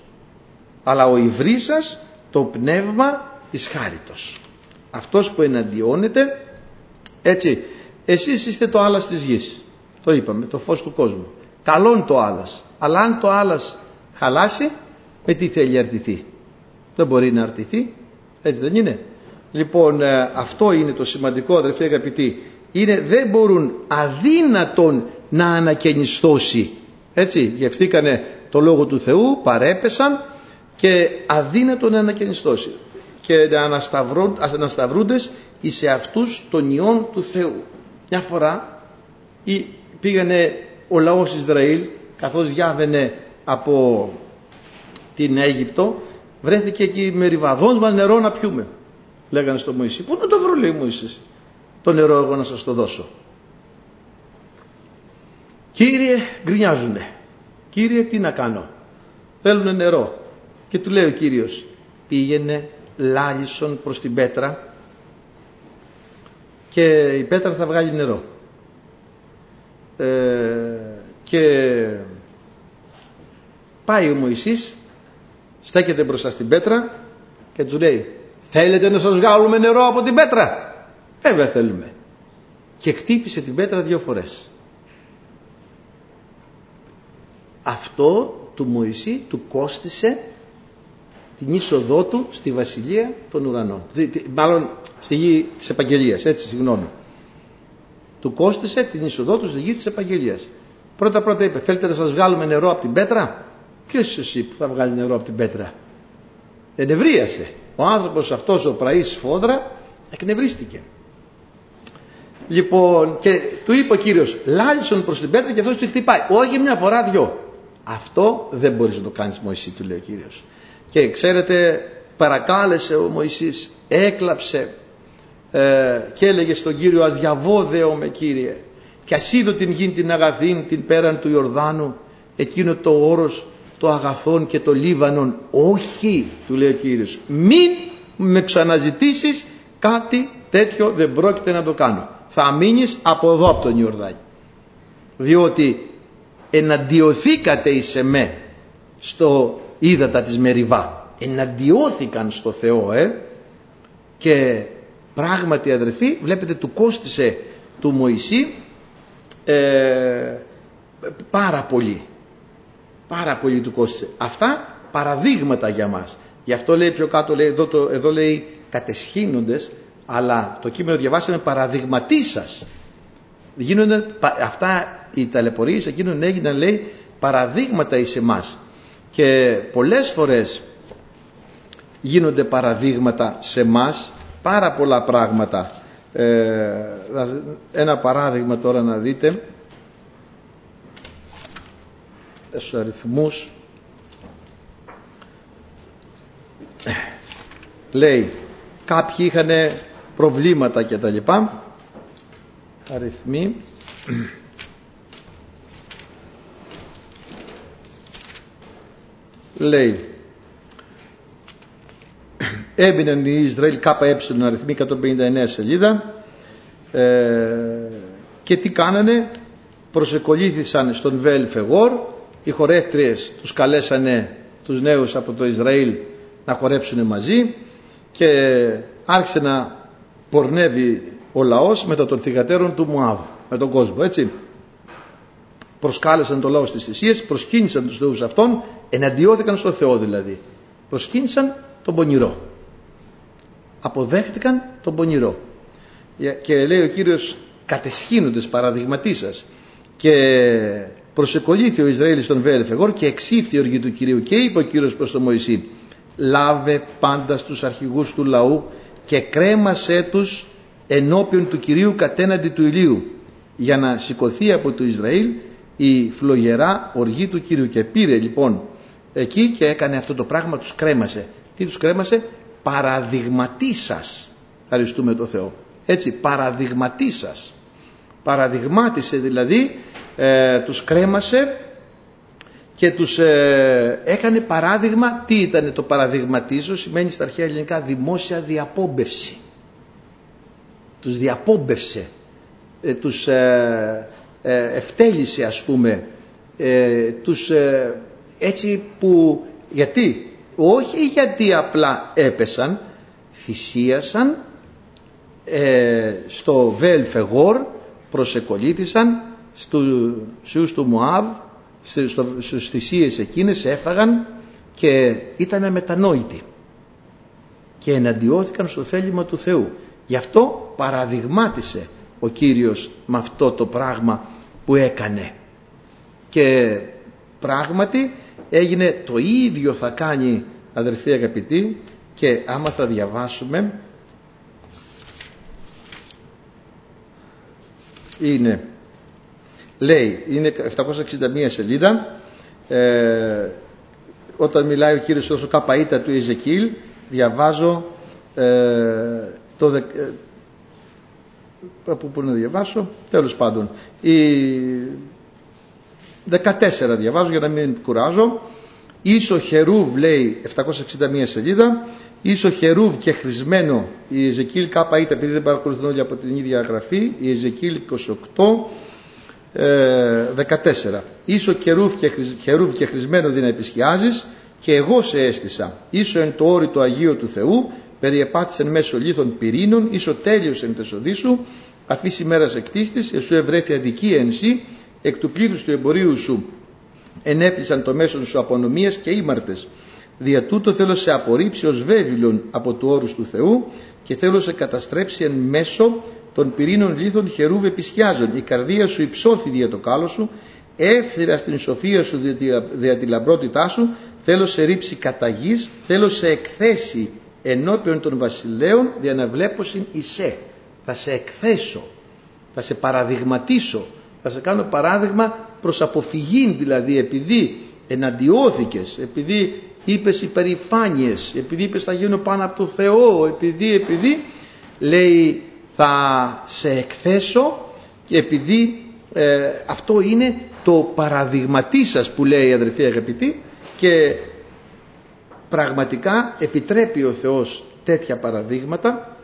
Αλλά ο υβρίσας το πνεύμα της χάριτος αυτός που εναντιώνεται έτσι εσείς είστε το άλλας της γης. Το είπαμε το φως του κόσμου. Καλόν το άλλας αλλά αν το άλλας χαλάσει με τι θέλει αρτηθεί; Δεν μπορεί να αρτηθεί. Έτσι δεν είναι. Λοιπόν ε, αυτό είναι το σημαντικό αδερφοί αγαπητοί. Είναι δεν μπορούν αδύνατον να ανακαινιστώσει. Έτσι γευθήκανε το λόγο του Θεού παρέπεσαν και αδύνατο να ανακαινιστώσει και να ανασταυρούνται εις αυτούς των ιών του Θεού. Μια φορά πήγαινε ο λαός Ισραήλ καθώς διάβαινε από την Αίγυπτο βρέθηκε εκεί με ριβαδόν μας νερό να πιούμε. Λέγανε στο Μωυσή, πού να το βρω λέει Μωυσής, το νερό εγώ να σας το δώσω. Κύριε γκρινιάζουνε. Κύριε τι να κάνω. Θέλουν νερό. Και του λέει ο Κύριος πήγαινε λάλισον προς την πέτρα και η πέτρα θα βγάλει νερό. Ε, και πάει ο Μωυσής στέκεται μπροστά στην πέτρα και του λέει θέλετε να σας βγάλουμε νερό από την πέτρα; Ε δεν θέλουμε και χτύπησε την πέτρα δύο φορές αυτό του Μωυσή του κόστισε την είσοδό του στη βασιλεία των ουρανών μάλλον στη γη της επαγγελίας έτσι συγγνώμη του κόστισε την είσοδό του στη γη της επαγγελίας πρώτα πρώτα είπε θέλετε να σας βγάλουμε νερό από την πέτρα; Ποιος εσύ που θα βγάλει νερό από την πέτρα; Ενευρίασε. Ο άνθρωπος αυτός ο πραής φόδρα εκνευρίστηκε. Λοιπόν, και του είπε ο Κύριος, λάλησον προς την πέτρα και αυτός του χτυπάει. Όχι μια φορά, δυο. Αυτό δεν μπορείς να το κάνεις Μωυσή, του λέει ο Κύριος. Και ξέρετε, παρακάλεσε ο Μωυσής, έκλαψε ε, και έλεγε στον Κύριο αδιαβόδεο με Κύριε και ας είδω την γη την αγαθήν την πέραν του Ιορδάνου εκείνο το όρος το αγαθόν και το λίβανον όχι του λέει ο Κύριος μην με ξαναζητήσεις κάτι τέτοιο δεν πρόκειται να το κάνω. Θα μείνεις από εδώ από τον Ιορδάνη διότι εναντιωθήκατε εις εμέ στο ύδατα της Μεριβά εναντιώθηκαν στο Θεό ε; και πράγματι αδερφοί βλέπετε του κόστισε του Μωυσή ε, πάρα πολύ πάρα πολύ του κόστησε. Αυτά παραδείγματα για μας. Γι' αυτό λέει πιο κάτω, λέει, εδώ, το, εδώ λέει κατεσχύνοντες, αλλά το κείμενο διαβάσαμε παραδειγματί σας. Γίνονται, αυτά οι ταλαιπωρίες εκείνων έγιναν λέει παραδείγματα εις εμάς. Και πολλές φορές γίνονται παραδείγματα σε μας πάρα πολλά πράγματα. Ε, ένα παράδειγμα τώρα να δείτε. Στους αριθμούς. Λέει κάποιοι είχαν προβλήματα και τα λοιπά. Αριθμοί λέει έμειναν οι Ισραήλ ΚΕ αριθμοί 159 σελίδα ε, και τι κάνανε προσεκολήθησαν στον Βέλ Φεγόρ οι χορεύτριες τους καλέσανε τους νέους από το Ισραήλ να χορέψουν μαζί και άρχισε να πορνεύει ο λαός μετά των θυγατέρων του Μουάβ με τον κόσμο έτσι προσκάλεσαν το λαό στις θυσίες προσκύνησαν τους θεούς αυτών εναντιώθηκαν στο Θεό δηλαδή. Προσκύνησαν τον πονηρό. Αποδέχτηκαν τον πονηρό. Και λέει ο Κύριος κατεσχύνοντες παραδειγματί σας και προσεκολήθη ο Ισραήλ στον Βέλεφεγόρ και εξήφθη η οργή του Κυρίου και είπε ο Κύριος προς τον Μωυσή λάβε πάντα στους αρχηγούς του λαού και κρέμασέ τους ενώπιον του Κυρίου κατέναντι του ηλίου για να σηκωθεί από το Ισραήλ η φλογερά οργή του Κυρίου και πήρε λοιπόν εκεί και έκανε αυτό το πράγμα τους κρέμασε. Τι τους κρέμασε; Παραδειγματί σας ευχαριστούμε το Θεό. Έτσι παραδειγματί σας παραδειγμάτισε δηλαδή ε, τους κρέμασε και τους ε, έκανε παράδειγμα. Τι ήταν το παραδειγματίζω; Σημαίνει στα αρχαία ελληνικά δημόσια διαπόμπευση τους διαπόμπευσε. Ε, τους ε, ε ευτέλισε ας πούμε τους έτσι που γιατί όχι γιατί απλά έπεσαν θυσίασαν στο Βέλφεγόρ προσεκολήθησαν στους του Μωάβ στους θυσίες εκείνες έφαγαν και ήταν μετανόητοι και εναντιώθηκαν στο θέλημα του Θεού. Γι' αυτό παραδειγμάτισε ο Κύριος με αυτό το πράγμα που έκανε. Και πράγματι έγινε το ίδιο θα κάνει αδερφοί αγαπητοί και άμα θα διαβάσουμε είναι λέει, είναι 761 σελίδα, ε, όταν μιλάει ο Κύριος όσο καπαΐτα του Ιζεκίλ, διαβάζω ε, το, ε, από πού να διαβάσω, τέλος πάντων, η, 14 διαβάζω για να μην κουράζω. Ίσο χερούβ λέει 761 σελίδα. Ίσο χερούβ και χρησμένο η Εζεκίλ ΚΑΠΑ επειδή δεν παρακολουθούν όλοι από την ίδια γραφή. Η Εζεκίλ 28 14. Ίσο χερούβ και, χερούβ και χρησμένο δι να επισκιάζεις και εγώ σε έστησα. Ίσο εν το όρι το Αγίου του Θεού περιεπάτησεν μέσω λίθων πυρήνων, ίσο τέλειος εν τεσοδί σου, αφής ημέρας εκτίστης, εσού ευρέθη αδικία εν σύ, εκ του πλήθους του εμπορίου σου ενέπλησαν το μέσον σου απονομίας και ήμαρτες. Δια τούτο θέλω σε απορρίψει ως βέβηλον από του όρους του Θεού και θέλω σε καταστρέψει εν μέσω των πυρήνων λίθων χερούβ επισχιάζων. Η καρδία σου υψώθη δια το κάλο σου, εύθυρα στην σοφία σου δια τη λαμπρότητά σου, θέλω σε ρίψει κατά γης, θέλω σε εκθέσει ενώπιον των βασιλέων για να βλέπω συν Ισέ. Θα σε εκθέσω, θα σε παραδειγματίσω, θα σε κάνω παράδειγμα προς αποφυγή δηλαδή επειδή εναντιώθηκες, επειδή είπες υπερηφάνειες, επειδή είπες θα γίνω πάνω από το Θεό, επειδή, επειδή λέει θα σε εκθέσω και επειδή ε, αυτό είναι το παραδειγματί σας που λέει αδερφή αγαπητή και πραγματικά επιτρέπει ο Θεός τέτοια παραδείγματα.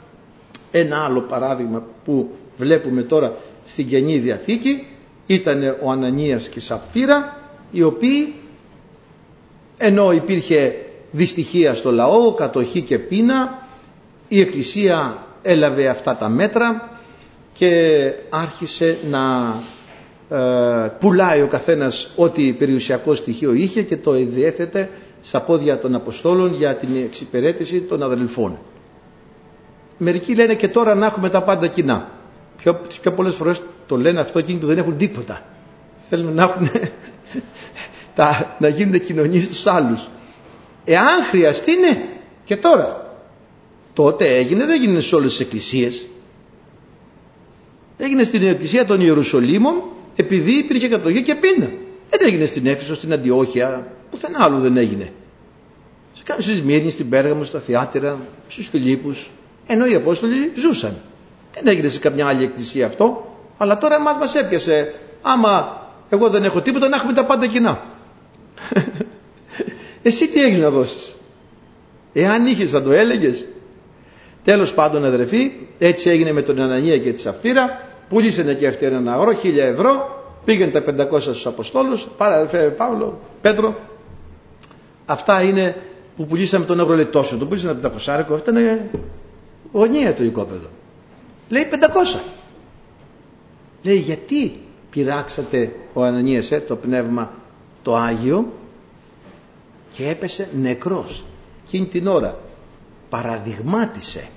Ένα άλλο παράδειγμα που βλέπουμε τώρα στην Καινή Διαθήκη ήταν ο Ανανίας και Σαφύρα οι οποίοι ενώ υπήρχε δυστυχία στο λαό, κατοχή και πείνα η Εκκλησία έλαβε αυτά τα μέτρα και άρχισε να ε, πουλάει ο καθένας ό,τι περιουσιακό στοιχείο είχε και το διέθετε στα πόδια των Αποστόλων για την εξυπηρέτηση των αδελφών. Μερικοί λένε και τώρα να έχουμε τα πάντα κοινά. Πιο, τις πιο πολλές φορές το λένε αυτό εκείνοι που δεν έχουν τίποτα. Θέλουν να έχουν τα, να γίνουν κοινωνίες στους άλλους. Εάν χρειαστεί ναι και τώρα. Τότε έγινε, δεν έγινε σε όλες τις εκκλησίες. Έγινε στην εκκλησία των Ιερουσαλήμων επειδή υπήρχε κατοχή και πείνα. Δεν έγινε στην Έφησο, στην Αντιόχεια, πουθενά άλλου δεν έγινε. Σε κάποιες Σμύρνη, στην Πέργαμο, στα Θιάτυρα, στους Φιλίππους, ενώ οι Απόστολοι ζούσαν. Δεν έγινε σε καμιά άλλη εκκλησία αυτό, αλλά τώρα εμάς μας έπιασε. Άμα εγώ δεν έχω τίποτα, να έχουμε τα πάντα κοινά. Εσύ τι έχεις να δώσεις; Εάν είχες θα το έλεγες. Τέλος πάντων αδερφοί, έτσι έγινε με τον Ανανία και τη Σαφύρα, πουλήσανε και αυτή ένα αγρό, χίλια ευρώ, πήγαν τα 500 στους Αποστόλους, πάρα Παύλο, Πέτρο. Αυτά είναι που πουλήσαμε τον ευρώ, λέει τόσο, το πουλήσανε από 500, αυτό είναι γωνία το οικόπεδο. Λέει 500. Λέει γιατί πειράξατε ο Ανανίας ε, το πνεύμα το Άγιο και έπεσε νεκρός. Εκείνη την ώρα παραδειγμάτισε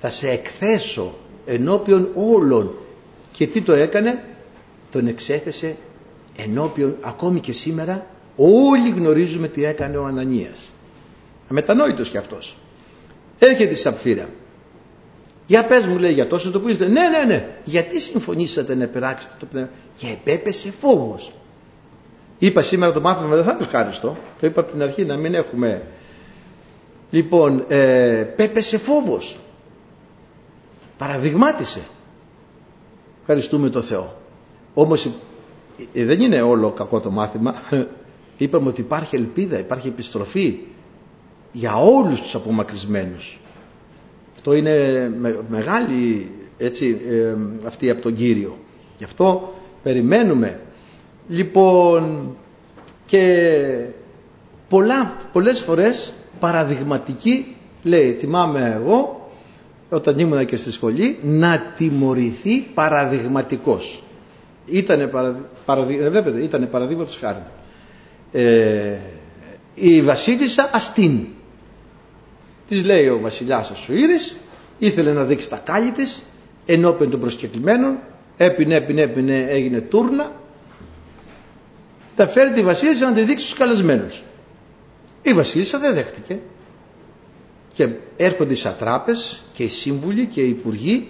θα σε εκθέσω ενώπιον όλων και τι το έκανε; Τον εξέθεσε ενώπιον ακόμη και σήμερα όλοι γνωρίζουμε τι έκανε ο Ανανίας. Αμετανόητος κι αυτός. Έρχεται η Σαπφύρα. Για πες μου λέει για τόσο το που είστε ναι ναι ναι. Γιατί συμφωνήσατε να περάξετε το πνεύμα; Και επέπεσε φόβος. Είπα σήμερα το μάθημα δεν θα είναι ευχάριστο. Το είπα από την αρχή να μην έχουμε. Λοιπόν ε, πέπεσε φόβος. Παραδειγμάτισε. Ευχαριστούμε το Θεό. Όμως ε, δεν είναι όλο κακό το μάθημα είπαμε ότι υπάρχει ελπίδα υπάρχει επιστροφή για όλους τους απομακρυσμένους αυτό είναι μεγάλη έτσι ε, αυτή από τον Κύριο γι' αυτό περιμένουμε λοιπόν και πολλά, πολλές φορές παραδειγματική λέει θυμάμαι εγώ όταν ήμουνα και στη σχολή να τιμωρηθεί παραδειγματικός. Ήτανε παραδει... δεν βλέπετε, ήτανε παραδείγματος χάρη. Ε, η βασίλισσα Αστίν. Της λέει ο βασιλιάς Ασουήρης, ήθελε να δείξει τα κάλλη της, ενώπιον των προσκεκλημένων, έπινε, έπινε, έπινε, έγινε τούρνα, τα φέρει τη βασίλισσα να τη δείξει στους καλεσμένους. Η βασίλισσα δεν δέχτηκε. Και έρχονται οι σατράπες και οι σύμβουλοι και οι υπουργοί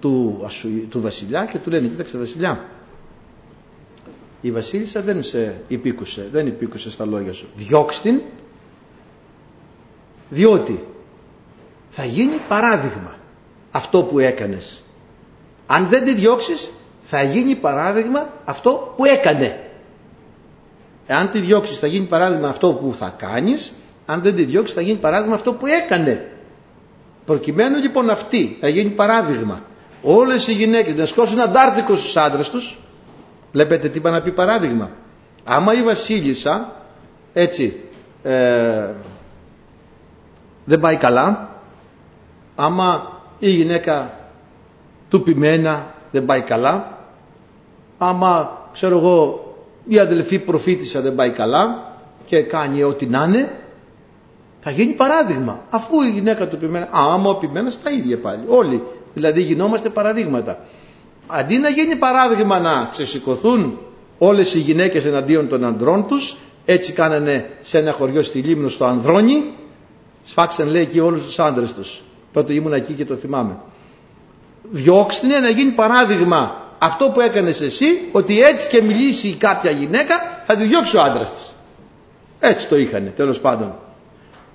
του, του βασιλιά και του λένε κοίταξε βασιλιά η βασίλισσα δεν σε υπήκουσε, δεν υπήκουσε στα λόγια σου. Διώξ' την διότι θα γίνει παράδειγμα αυτό που έκανες. Αν δεν τη διώξεις θα γίνει παράδειγμα αυτό που έκανε. Εάν τη διώξεις, θα γίνει παράδειγμα αυτό που θα κάνεις, αν δεν τη διώξεις, θα γίνει παράδειγμα αυτό που έκανε. Προκειμένου λοιπόν αυτή θα γίνει παράδειγμα. Όλες οι γυναίκες να σκόσουν αντάρτικο στους άντρες τους. Βλέπετε τι είπα να πει παράδειγμα. Άμα η Βασίλισσα έτσι ε, δεν πάει καλά, άμα η γυναίκα του πειμένα δεν πάει καλά, άμα ξέρω εγώ η αδελφή προφήτησα δεν πάει καλά και κάνει ό,τι να είναι, θα γίνει παράδειγμα. Αφού η γυναίκα του πειμένα, άμα ο πειμένας τα ίδια πάλι. Όλοι δηλαδή γινόμαστε παραδείγματα. Αντί να γίνει παράδειγμα να ξεσηκωθούν όλες οι γυναίκες εναντίον των ανδρών τους, έτσι κάνανε σε ένα χωριό στη Λίμνο στο Ανδρώνη, σφάξαν λέει εκεί όλους τους άντρες τους. Τότε ήμουν εκεί και το θυμάμαι. Διώξτε να γίνει παράδειγμα αυτό που έκανες εσύ, ότι έτσι και μιλήσει κάποια γυναίκα θα τη διώξει ο άντρας της. Έτσι το είχανε τέλος πάντων.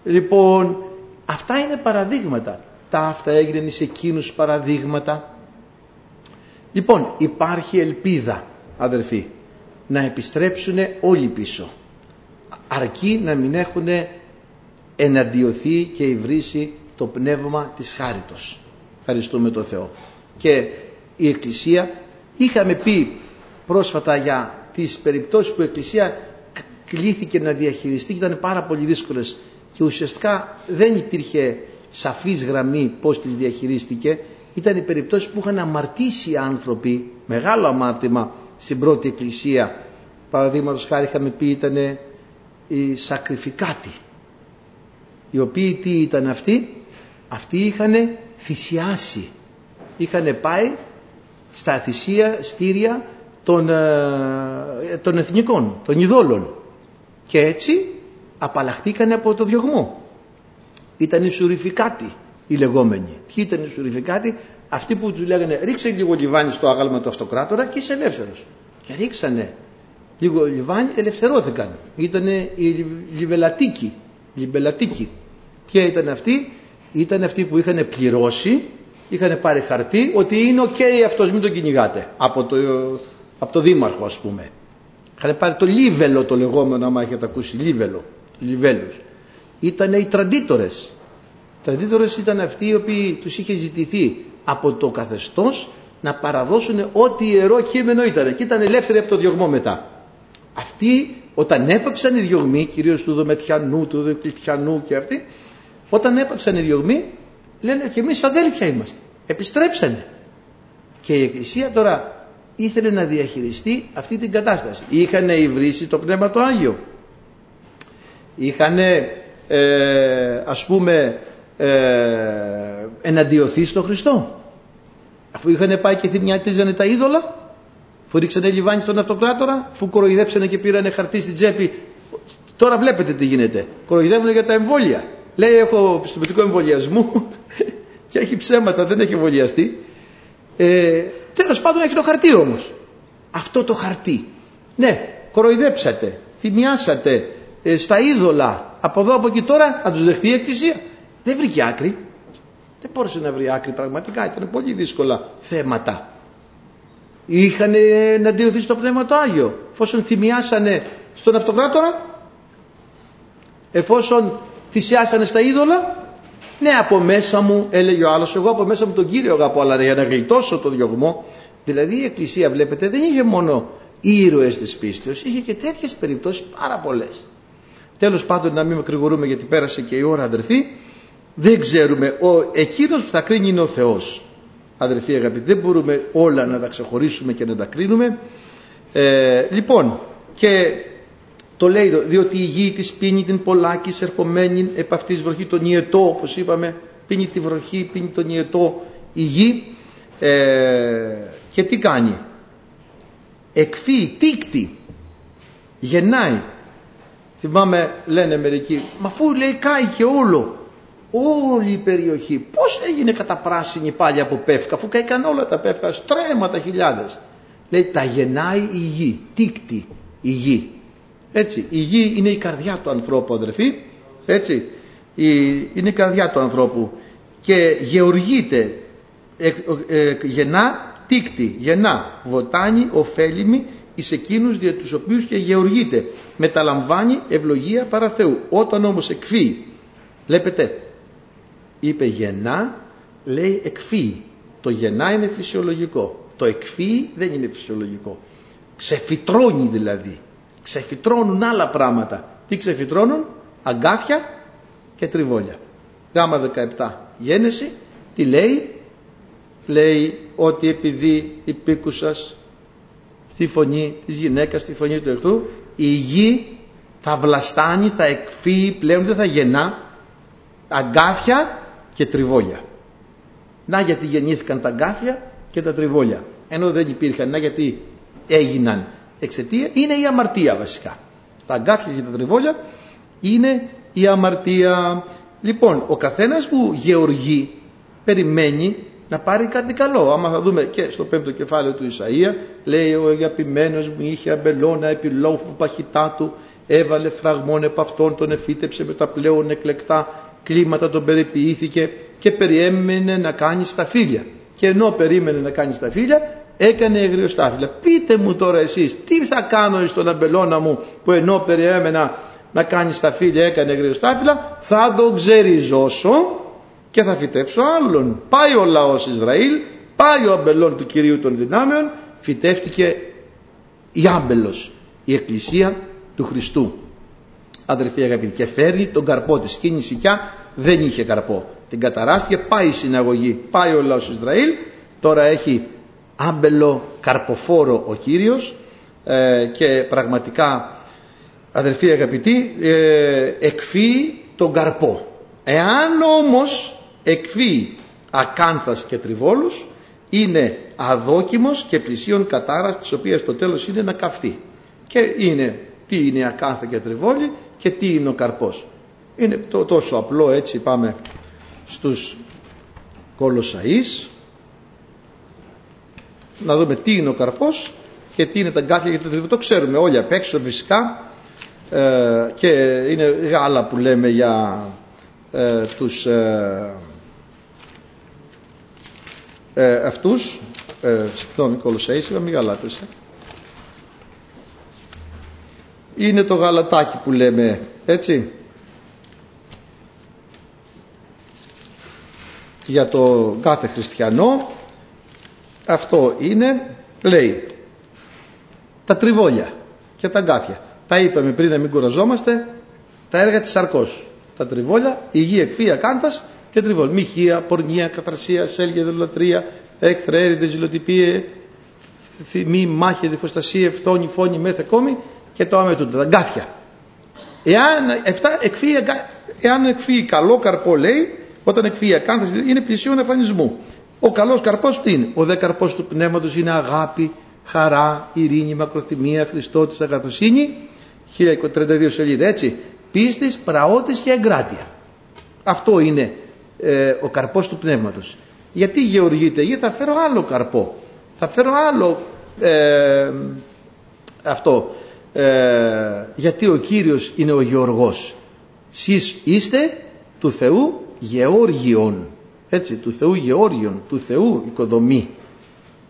Λοιπόν, αυτά είναι παραδείγματα. Τα αυτά έγιναν σε εκείνους παραδείγματα. Λοιπόν, υπάρχει ελπίδα, αδερφοί, να επιστρέψουν όλοι πίσω. Αρκεί να μην έχουν εναντιωθεί και υβρίσει το πνεύμα της χάριτος. Ευχαριστούμε τον Θεό. Και η Εκκλησία, είχαμε πει πρόσφατα για τις περιπτώσεις που η Εκκλησία κλήθηκε να διαχειριστεί και ήταν πάρα πολύ δύσκολες και ουσιαστικά δεν υπήρχε σαφής γραμμή πώς τις διαχειρίστηκε ήταν οι περιπτώσεις που είχαν αμαρτήσει οι άνθρωποι μεγάλο αμάρτημα στην πρώτη εκκλησία. Παραδείγματος χάρη είχαμε πει ήταν οι σακριφικάτοι οι οποίοι τι ήταν αυτοί; Αυτοί είχαν θυσιάσει. Είχαν πάει στα θυσία στήρια των, ε, των εθνικών, των ειδόλων. Και έτσι απαλλαχτήκανε από το διωγμό. Ήταν οι θουριφικάτοι οι λεγόμενοι. Ποιοι ήταν οι θουριφικάτοι, αυτοί που τους λέγανε ρίξε λίγο λιβάνι στο άγαλμα του αυτοκράτορα και είσαι ελεύθερος. Και ρίξανε λίγο λιβάνι, ελευθερώθηκαν. Ήταν οι λιβελλατίκοι, λιμπελλατίκοι. Και ήταν αυτοί, ήταν αυτοί που είχαν πληρώσει, είχαν πάρει χαρτί ότι είναι okay αυτός μην τον κυνηγάτε από το, από το δήμαρχο ας πούμε. Είχαν πάρει το λίβελο το λεγόμενο, άμα έχετε ακούσει, λίβελο, λιβέλους. Ήταν οι τραντίτορες. Οι τραντίτορες ήταν αυτοί οι οποίοι τους είχε ζητηθεί από το καθεστώς να παραδώσουν ό,τι ιερό κείμενο ήταν και ήταν ελεύθεροι από το διωγμό μετά. Αυτοί όταν έπαψαν οι διωγμοί, κυρίως του Δομετιανού, του Δεκλητιανού και αυτοί, όταν έπαψαν οι διωγμοί, λένε και εμείς αδέλφια είμαστε. Επιστρέψανε. Και η Εκκλησία τώρα ήθελε να διαχειριστεί αυτή την κατάσταση. Είχαν υβρίσει το Πνεύμα το Άγιο. Είχαν ε, ας πούμε ε, εναντιωθεί στον Χριστό. Αφού είχαν πάει και θυμιατίζανε τα είδωλα, αφού ρίξανε λιβάνι στον αυτοκράτορα, αφού κοροϊδέψανε και πήρανε χαρτί στην τσέπη. Τώρα βλέπετε τι γίνεται. Κοροϊδεύουν για τα εμβόλια. Λέει έχω πιστοποιητικό εμβολιασμού και έχει ψέματα, δεν έχει εμβολιαστεί. Ε, Τέλος πάντων έχει το χαρτί όμως. Αυτό το χαρτί. Ναι, κοροϊδέψατε, θυμιάσατε ε, στα είδωλα από εδώ από εκεί τώρα να τους δεχτεί η Εκκλησία. Δεν βρήκε άκρη. Δεν μπόρεσε να βρει άκρη πραγματικά. Ήταν πολύ δύσκολα θέματα. Είχαν εναντιωθεί στο Πνεύμα το Άγιο. Εφόσον θυμιάσανε στον αυτοκράτορα, εφόσον θυσιάσανε στα είδωλα, ναι, από μέσα μου, έλεγε ο άλλος, εγώ από μέσα μου τον κύριο αγαπώ, αλλά για να γλιτώσω το διωγμό. Δηλαδή η Εκκλησία, βλέπετε, δεν είχε μόνο ήρωες της πίστεως, είχε και τέτοιες περιπτώσεις πάρα πολλές. Τέλος πάντων, να μην με γιατί πέρασε και η ώρα, αδερφοί, δεν ξέρουμε. Ο, εκείνος που θα κρίνει είναι ο Θεός. Αδερφοί αγαπητοί, δεν μπορούμε όλα να τα ξεχωρίσουμε και να τα κρίνουμε. Ε, λοιπόν, και το λέει διότι η γη της πίνει την πολλάκη ερχομένη επ' αυτής βροχή τον ιετό όπως είπαμε πίνει τη βροχή, πίνει τον ιετό η γη ε, και τι κάνει; Εκφύει, τίκτη γεννάει θυμάμαι λένε μερικοί μα αφού λέει κάει και όλο όλη η περιοχή. Πως έγινε καταπράσινη πάλι από πεύκα αφού καήκαν όλα τα πεύκα στρέμματα χιλιάδες. Λέει τα γεννάει η γη τίκτη η γη έτσι, η γη είναι η καρδιά του ανθρώπου αδερφοί. Έτσι, η, είναι η καρδιά του ανθρώπου. Και γεωργείται, ε, ε, γεννά τίκτη, γεννά βοτάνη, ωφέλιμη εις εκείνους δια τους οποίους και γεωργείται. Μεταλαμβάνει ευλογία παρά Θεού. Όταν όμως εκφύει βλέπετε είπε γεννά λέει εκφύει το γεννά είναι φυσιολογικό. Το εκφύει δεν είναι φυσιολογικό. Ξεφυτρώνει δηλαδή. Ξεφυτρώνουν άλλα πράγματα. Τι ξεφυτρώνουν; Αγκάθια και τριβόλια. Γάμα 17 γένεση τι λέει; Λέει ότι επειδή υπήκουσας στη φωνή της γυναίκας, στη φωνή του εχθρού, η γη θα βλαστάνει, θα εκφύγει πλέον, δεν θα γεννά. Αγκάθια και τριβόλια. Να γιατί γεννήθηκαν τα αγκάθια και τα τριβόλια. Ενώ δεν υπήρχαν, να γιατί έγιναν εξαιτία, είναι η αμαρτία βασικά. Τα αγκάθια και τα τριβόλια είναι η αμαρτία. Λοιπόν, ο καθένας που γεωργεί περιμένει να πάρει κάτι καλό. Άμα θα δούμε και στο πέμπτο κεφάλαιο του Ισαΐα, λέει ο αγαπημένος μου είχε αμπελώνα επί λόφου παχυτά του, έβαλε φραγμόν επ' αυτόν, τον εφύτεψε με τα πλέον εκλεκτά κλίματα, τον περιποιήθηκε και περιέμενε να κάνει σταφύλια. Και ενώ περίμενε να κάνει σταφύλια, έκανε εγριοστάφυλλα. Πείτε μου τώρα εσείς, τι θα κάνω στον αμπελώνα μου που ενώ περιέμενα να κάνει σταφύλια έκανε εγριοστάφυλλα, θα τον ξεριζώσω και θα φυτέψω άλλον. Πάει ο λαός Ισραήλ, πάει ο αμπελών του Κυρίου των δυνάμεων, φυτεύτηκε η άμπελος, η εκκλησία του Χριστού. Αδερφοί αγαπητοί, και φέρνει τον καρπό της. Εκείνη η σικιά δεν είχε καρπό. Την καταράστηκε, πάει η συναγωγή, πάει ο λαός Ισραήλ, τώρα έχει άμπελο καρποφόρο ο Κύριος ε, και πραγματικά αδερφοί αγαπητοί ε, εκφύει τον καρπό. Εάν όμως εκφύει ακάνθας και τριβόλους είναι αδόκιμος και πλησίον κατάρας της οποίας το τέλος είναι να καυτεί και είναι τι είναι ακάνθα και τριβόλη και τι είναι ο καρπός. Είναι το, τόσο απλό έτσι πάμε στους κολοσαΐς να δούμε τι είναι ο καρπός και τι είναι τα γκάθια και τα τριβόλη το ξέρουμε όλοι απ' έξω φυσικά. Ε, και είναι γάλα που λέμε για ε, τους ε, ε, αυτούς, ε, συγγνώμη Κολοσσέης, μη γαλάτες, ε. Είναι το γαλατάκι που λέμε, έτσι, για το κάθε χριστιανό, αυτό είναι, λέει, τα τριβόλια και τα γκάθια. Τα είπαμε πριν να μην κουραζόμαστε, τα έργα της σαρκός. Τα τριβόλια, υγεία, εκφύα, κάρτας και τριβόλ. Μοιχεία, πορνεία, καθαρσία, σέλγια, δολατρία, έκθρα, ζηλοτυπίε, θυμή, μάχη, διχοστασία, φτώνη, φόνη, μέθε κόμη και το άμε τούτο, τα γκάθια. Εάν, εφτά, εκφύει, εάν εκφύει καλό καρπό λέει, όταν εκφύει ακάνθαση είναι πλησίον εμφανισμού. Ο καλός καρπός τι είναι, ο δε καρπός του πνεύματος είναι αγάπη, χαρά, ειρήνη, μακροθυμία, Χριστότητα, αγαθοσύνη, 1032 σελίδα έτσι, πίστης, πραότης και εγκράτεια. Αυτό είναι ε, ο καρπός του πνεύματος. Γιατί γεωργείται, γιατί θα φέρω άλλο καρπό. Θα φέρω άλλο ε, αυτό. Ε, γιατί ο Κύριος είναι ο Γεωργός. Σεις είστε του Θεού Γεώργιον. Έτσι, του Θεού Γεώργιον, του Θεού οικοδομή.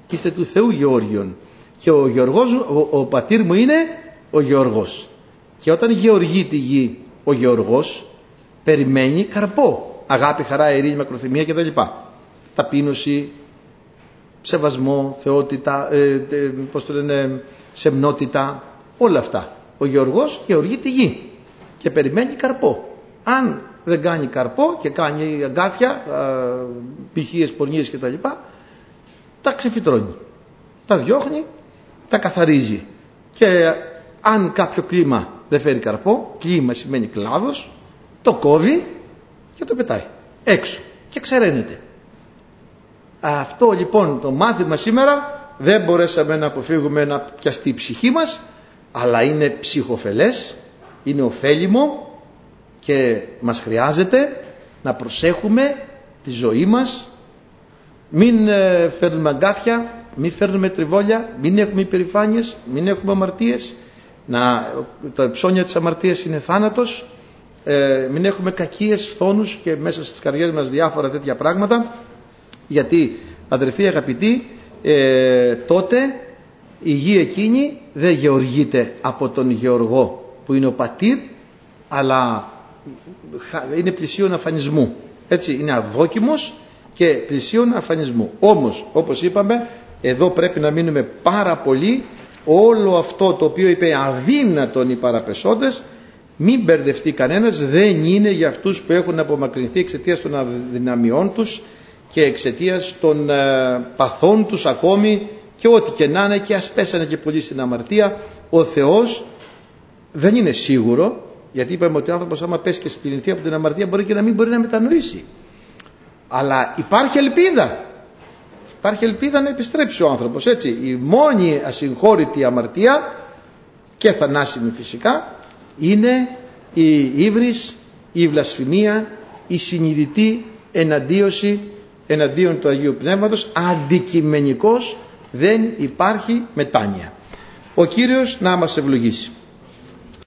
Είστε του Θεού Γεώργιον. Και ο Γεωργός, ο, ο πατήρ μου είναι ο Γεωργός. Και όταν γεωργεί τη γη ο Γεωργός, περιμένει καρπό αγάπη, χαρά, ειρήνη, μακροθυμία κτλ. Ταπείνωση, σεβασμό, θεότητα, ε, ε, πώς το λένε, σεμνότητα, όλα αυτά. Ο Γεωργός γεωργεί τη γη και περιμένει καρπό. Αν δεν κάνει καρπό και κάνει αγκάθια, πηχίες, πορνίες κτλ. Τα ξεφυτρώνει. Τα διώχνει, τα καθαρίζει. Και αν κάποιο κλίμα δεν φέρει καρπό, κλίμα σημαίνει κλάδος, το κόβει και το πετάει έξω και ξεραίνεται. Αυτό λοιπόν το μάθημα σήμερα δεν μπορέσαμε να αποφύγουμε να πιαστεί η ψυχή μας αλλά είναι ψυχοφελές, είναι ωφέλιμο και μας χρειάζεται να προσέχουμε τη ζωή μας. Μην ε, φέρνουμε αγκάθια, μην φέρνουμε τριβόλια, μην έχουμε υπερηφάνειες, μην έχουμε αμαρτίες. Να, τα ψώνια της αμαρτίας είναι θάνατος. Ε, μην έχουμε κακίες φθόνους και μέσα στις καρδιές μας διάφορα τέτοια πράγματα. Γιατί αδερφοί αγαπητοί ε, τότε η γη εκείνη δεν γεωργείται από τον γεωργό που είναι ο πατήρ αλλά είναι πλησίον αφανισμού. Έτσι είναι αδόκιμος και πλησίον αφανισμού. Όμως όπως είπαμε εδώ πρέπει να μείνουμε πάρα πολύ. Όλο αυτό το οποίο είπε αδύνατον οι παραπεσόντες μην μπερδευτεί κανένας δεν είναι για αυτούς που έχουν απομακρυνθεί εξαιτίας των αδυναμιών τους και εξαιτίας των ε, παθών τους ακόμη και ό,τι και να είναι και ας πέσανε και πολύ στην αμαρτία ο Θεός δεν είναι σίγουρο γιατί είπαμε ότι ο άνθρωπος άμα πέσει και σπηρινθεί από την αμαρτία μπορεί και να μην μπορεί να μετανοήσει. Αλλά υπάρχει ελπίδα. Υπάρχει ελπίδα να επιστρέψει ο άνθρωπος έτσι. Η μόνη ασυγχώρητη αμαρτία και θανάσιμη φυσικά είναι η ύβρις, η βλασφημία, η συνειδητή εναντίωση εναντίον του Αγίου Πνεύματος αντικειμενικός δεν υπάρχει μετάνοια. Ο Κύριος να μας ευλογήσει.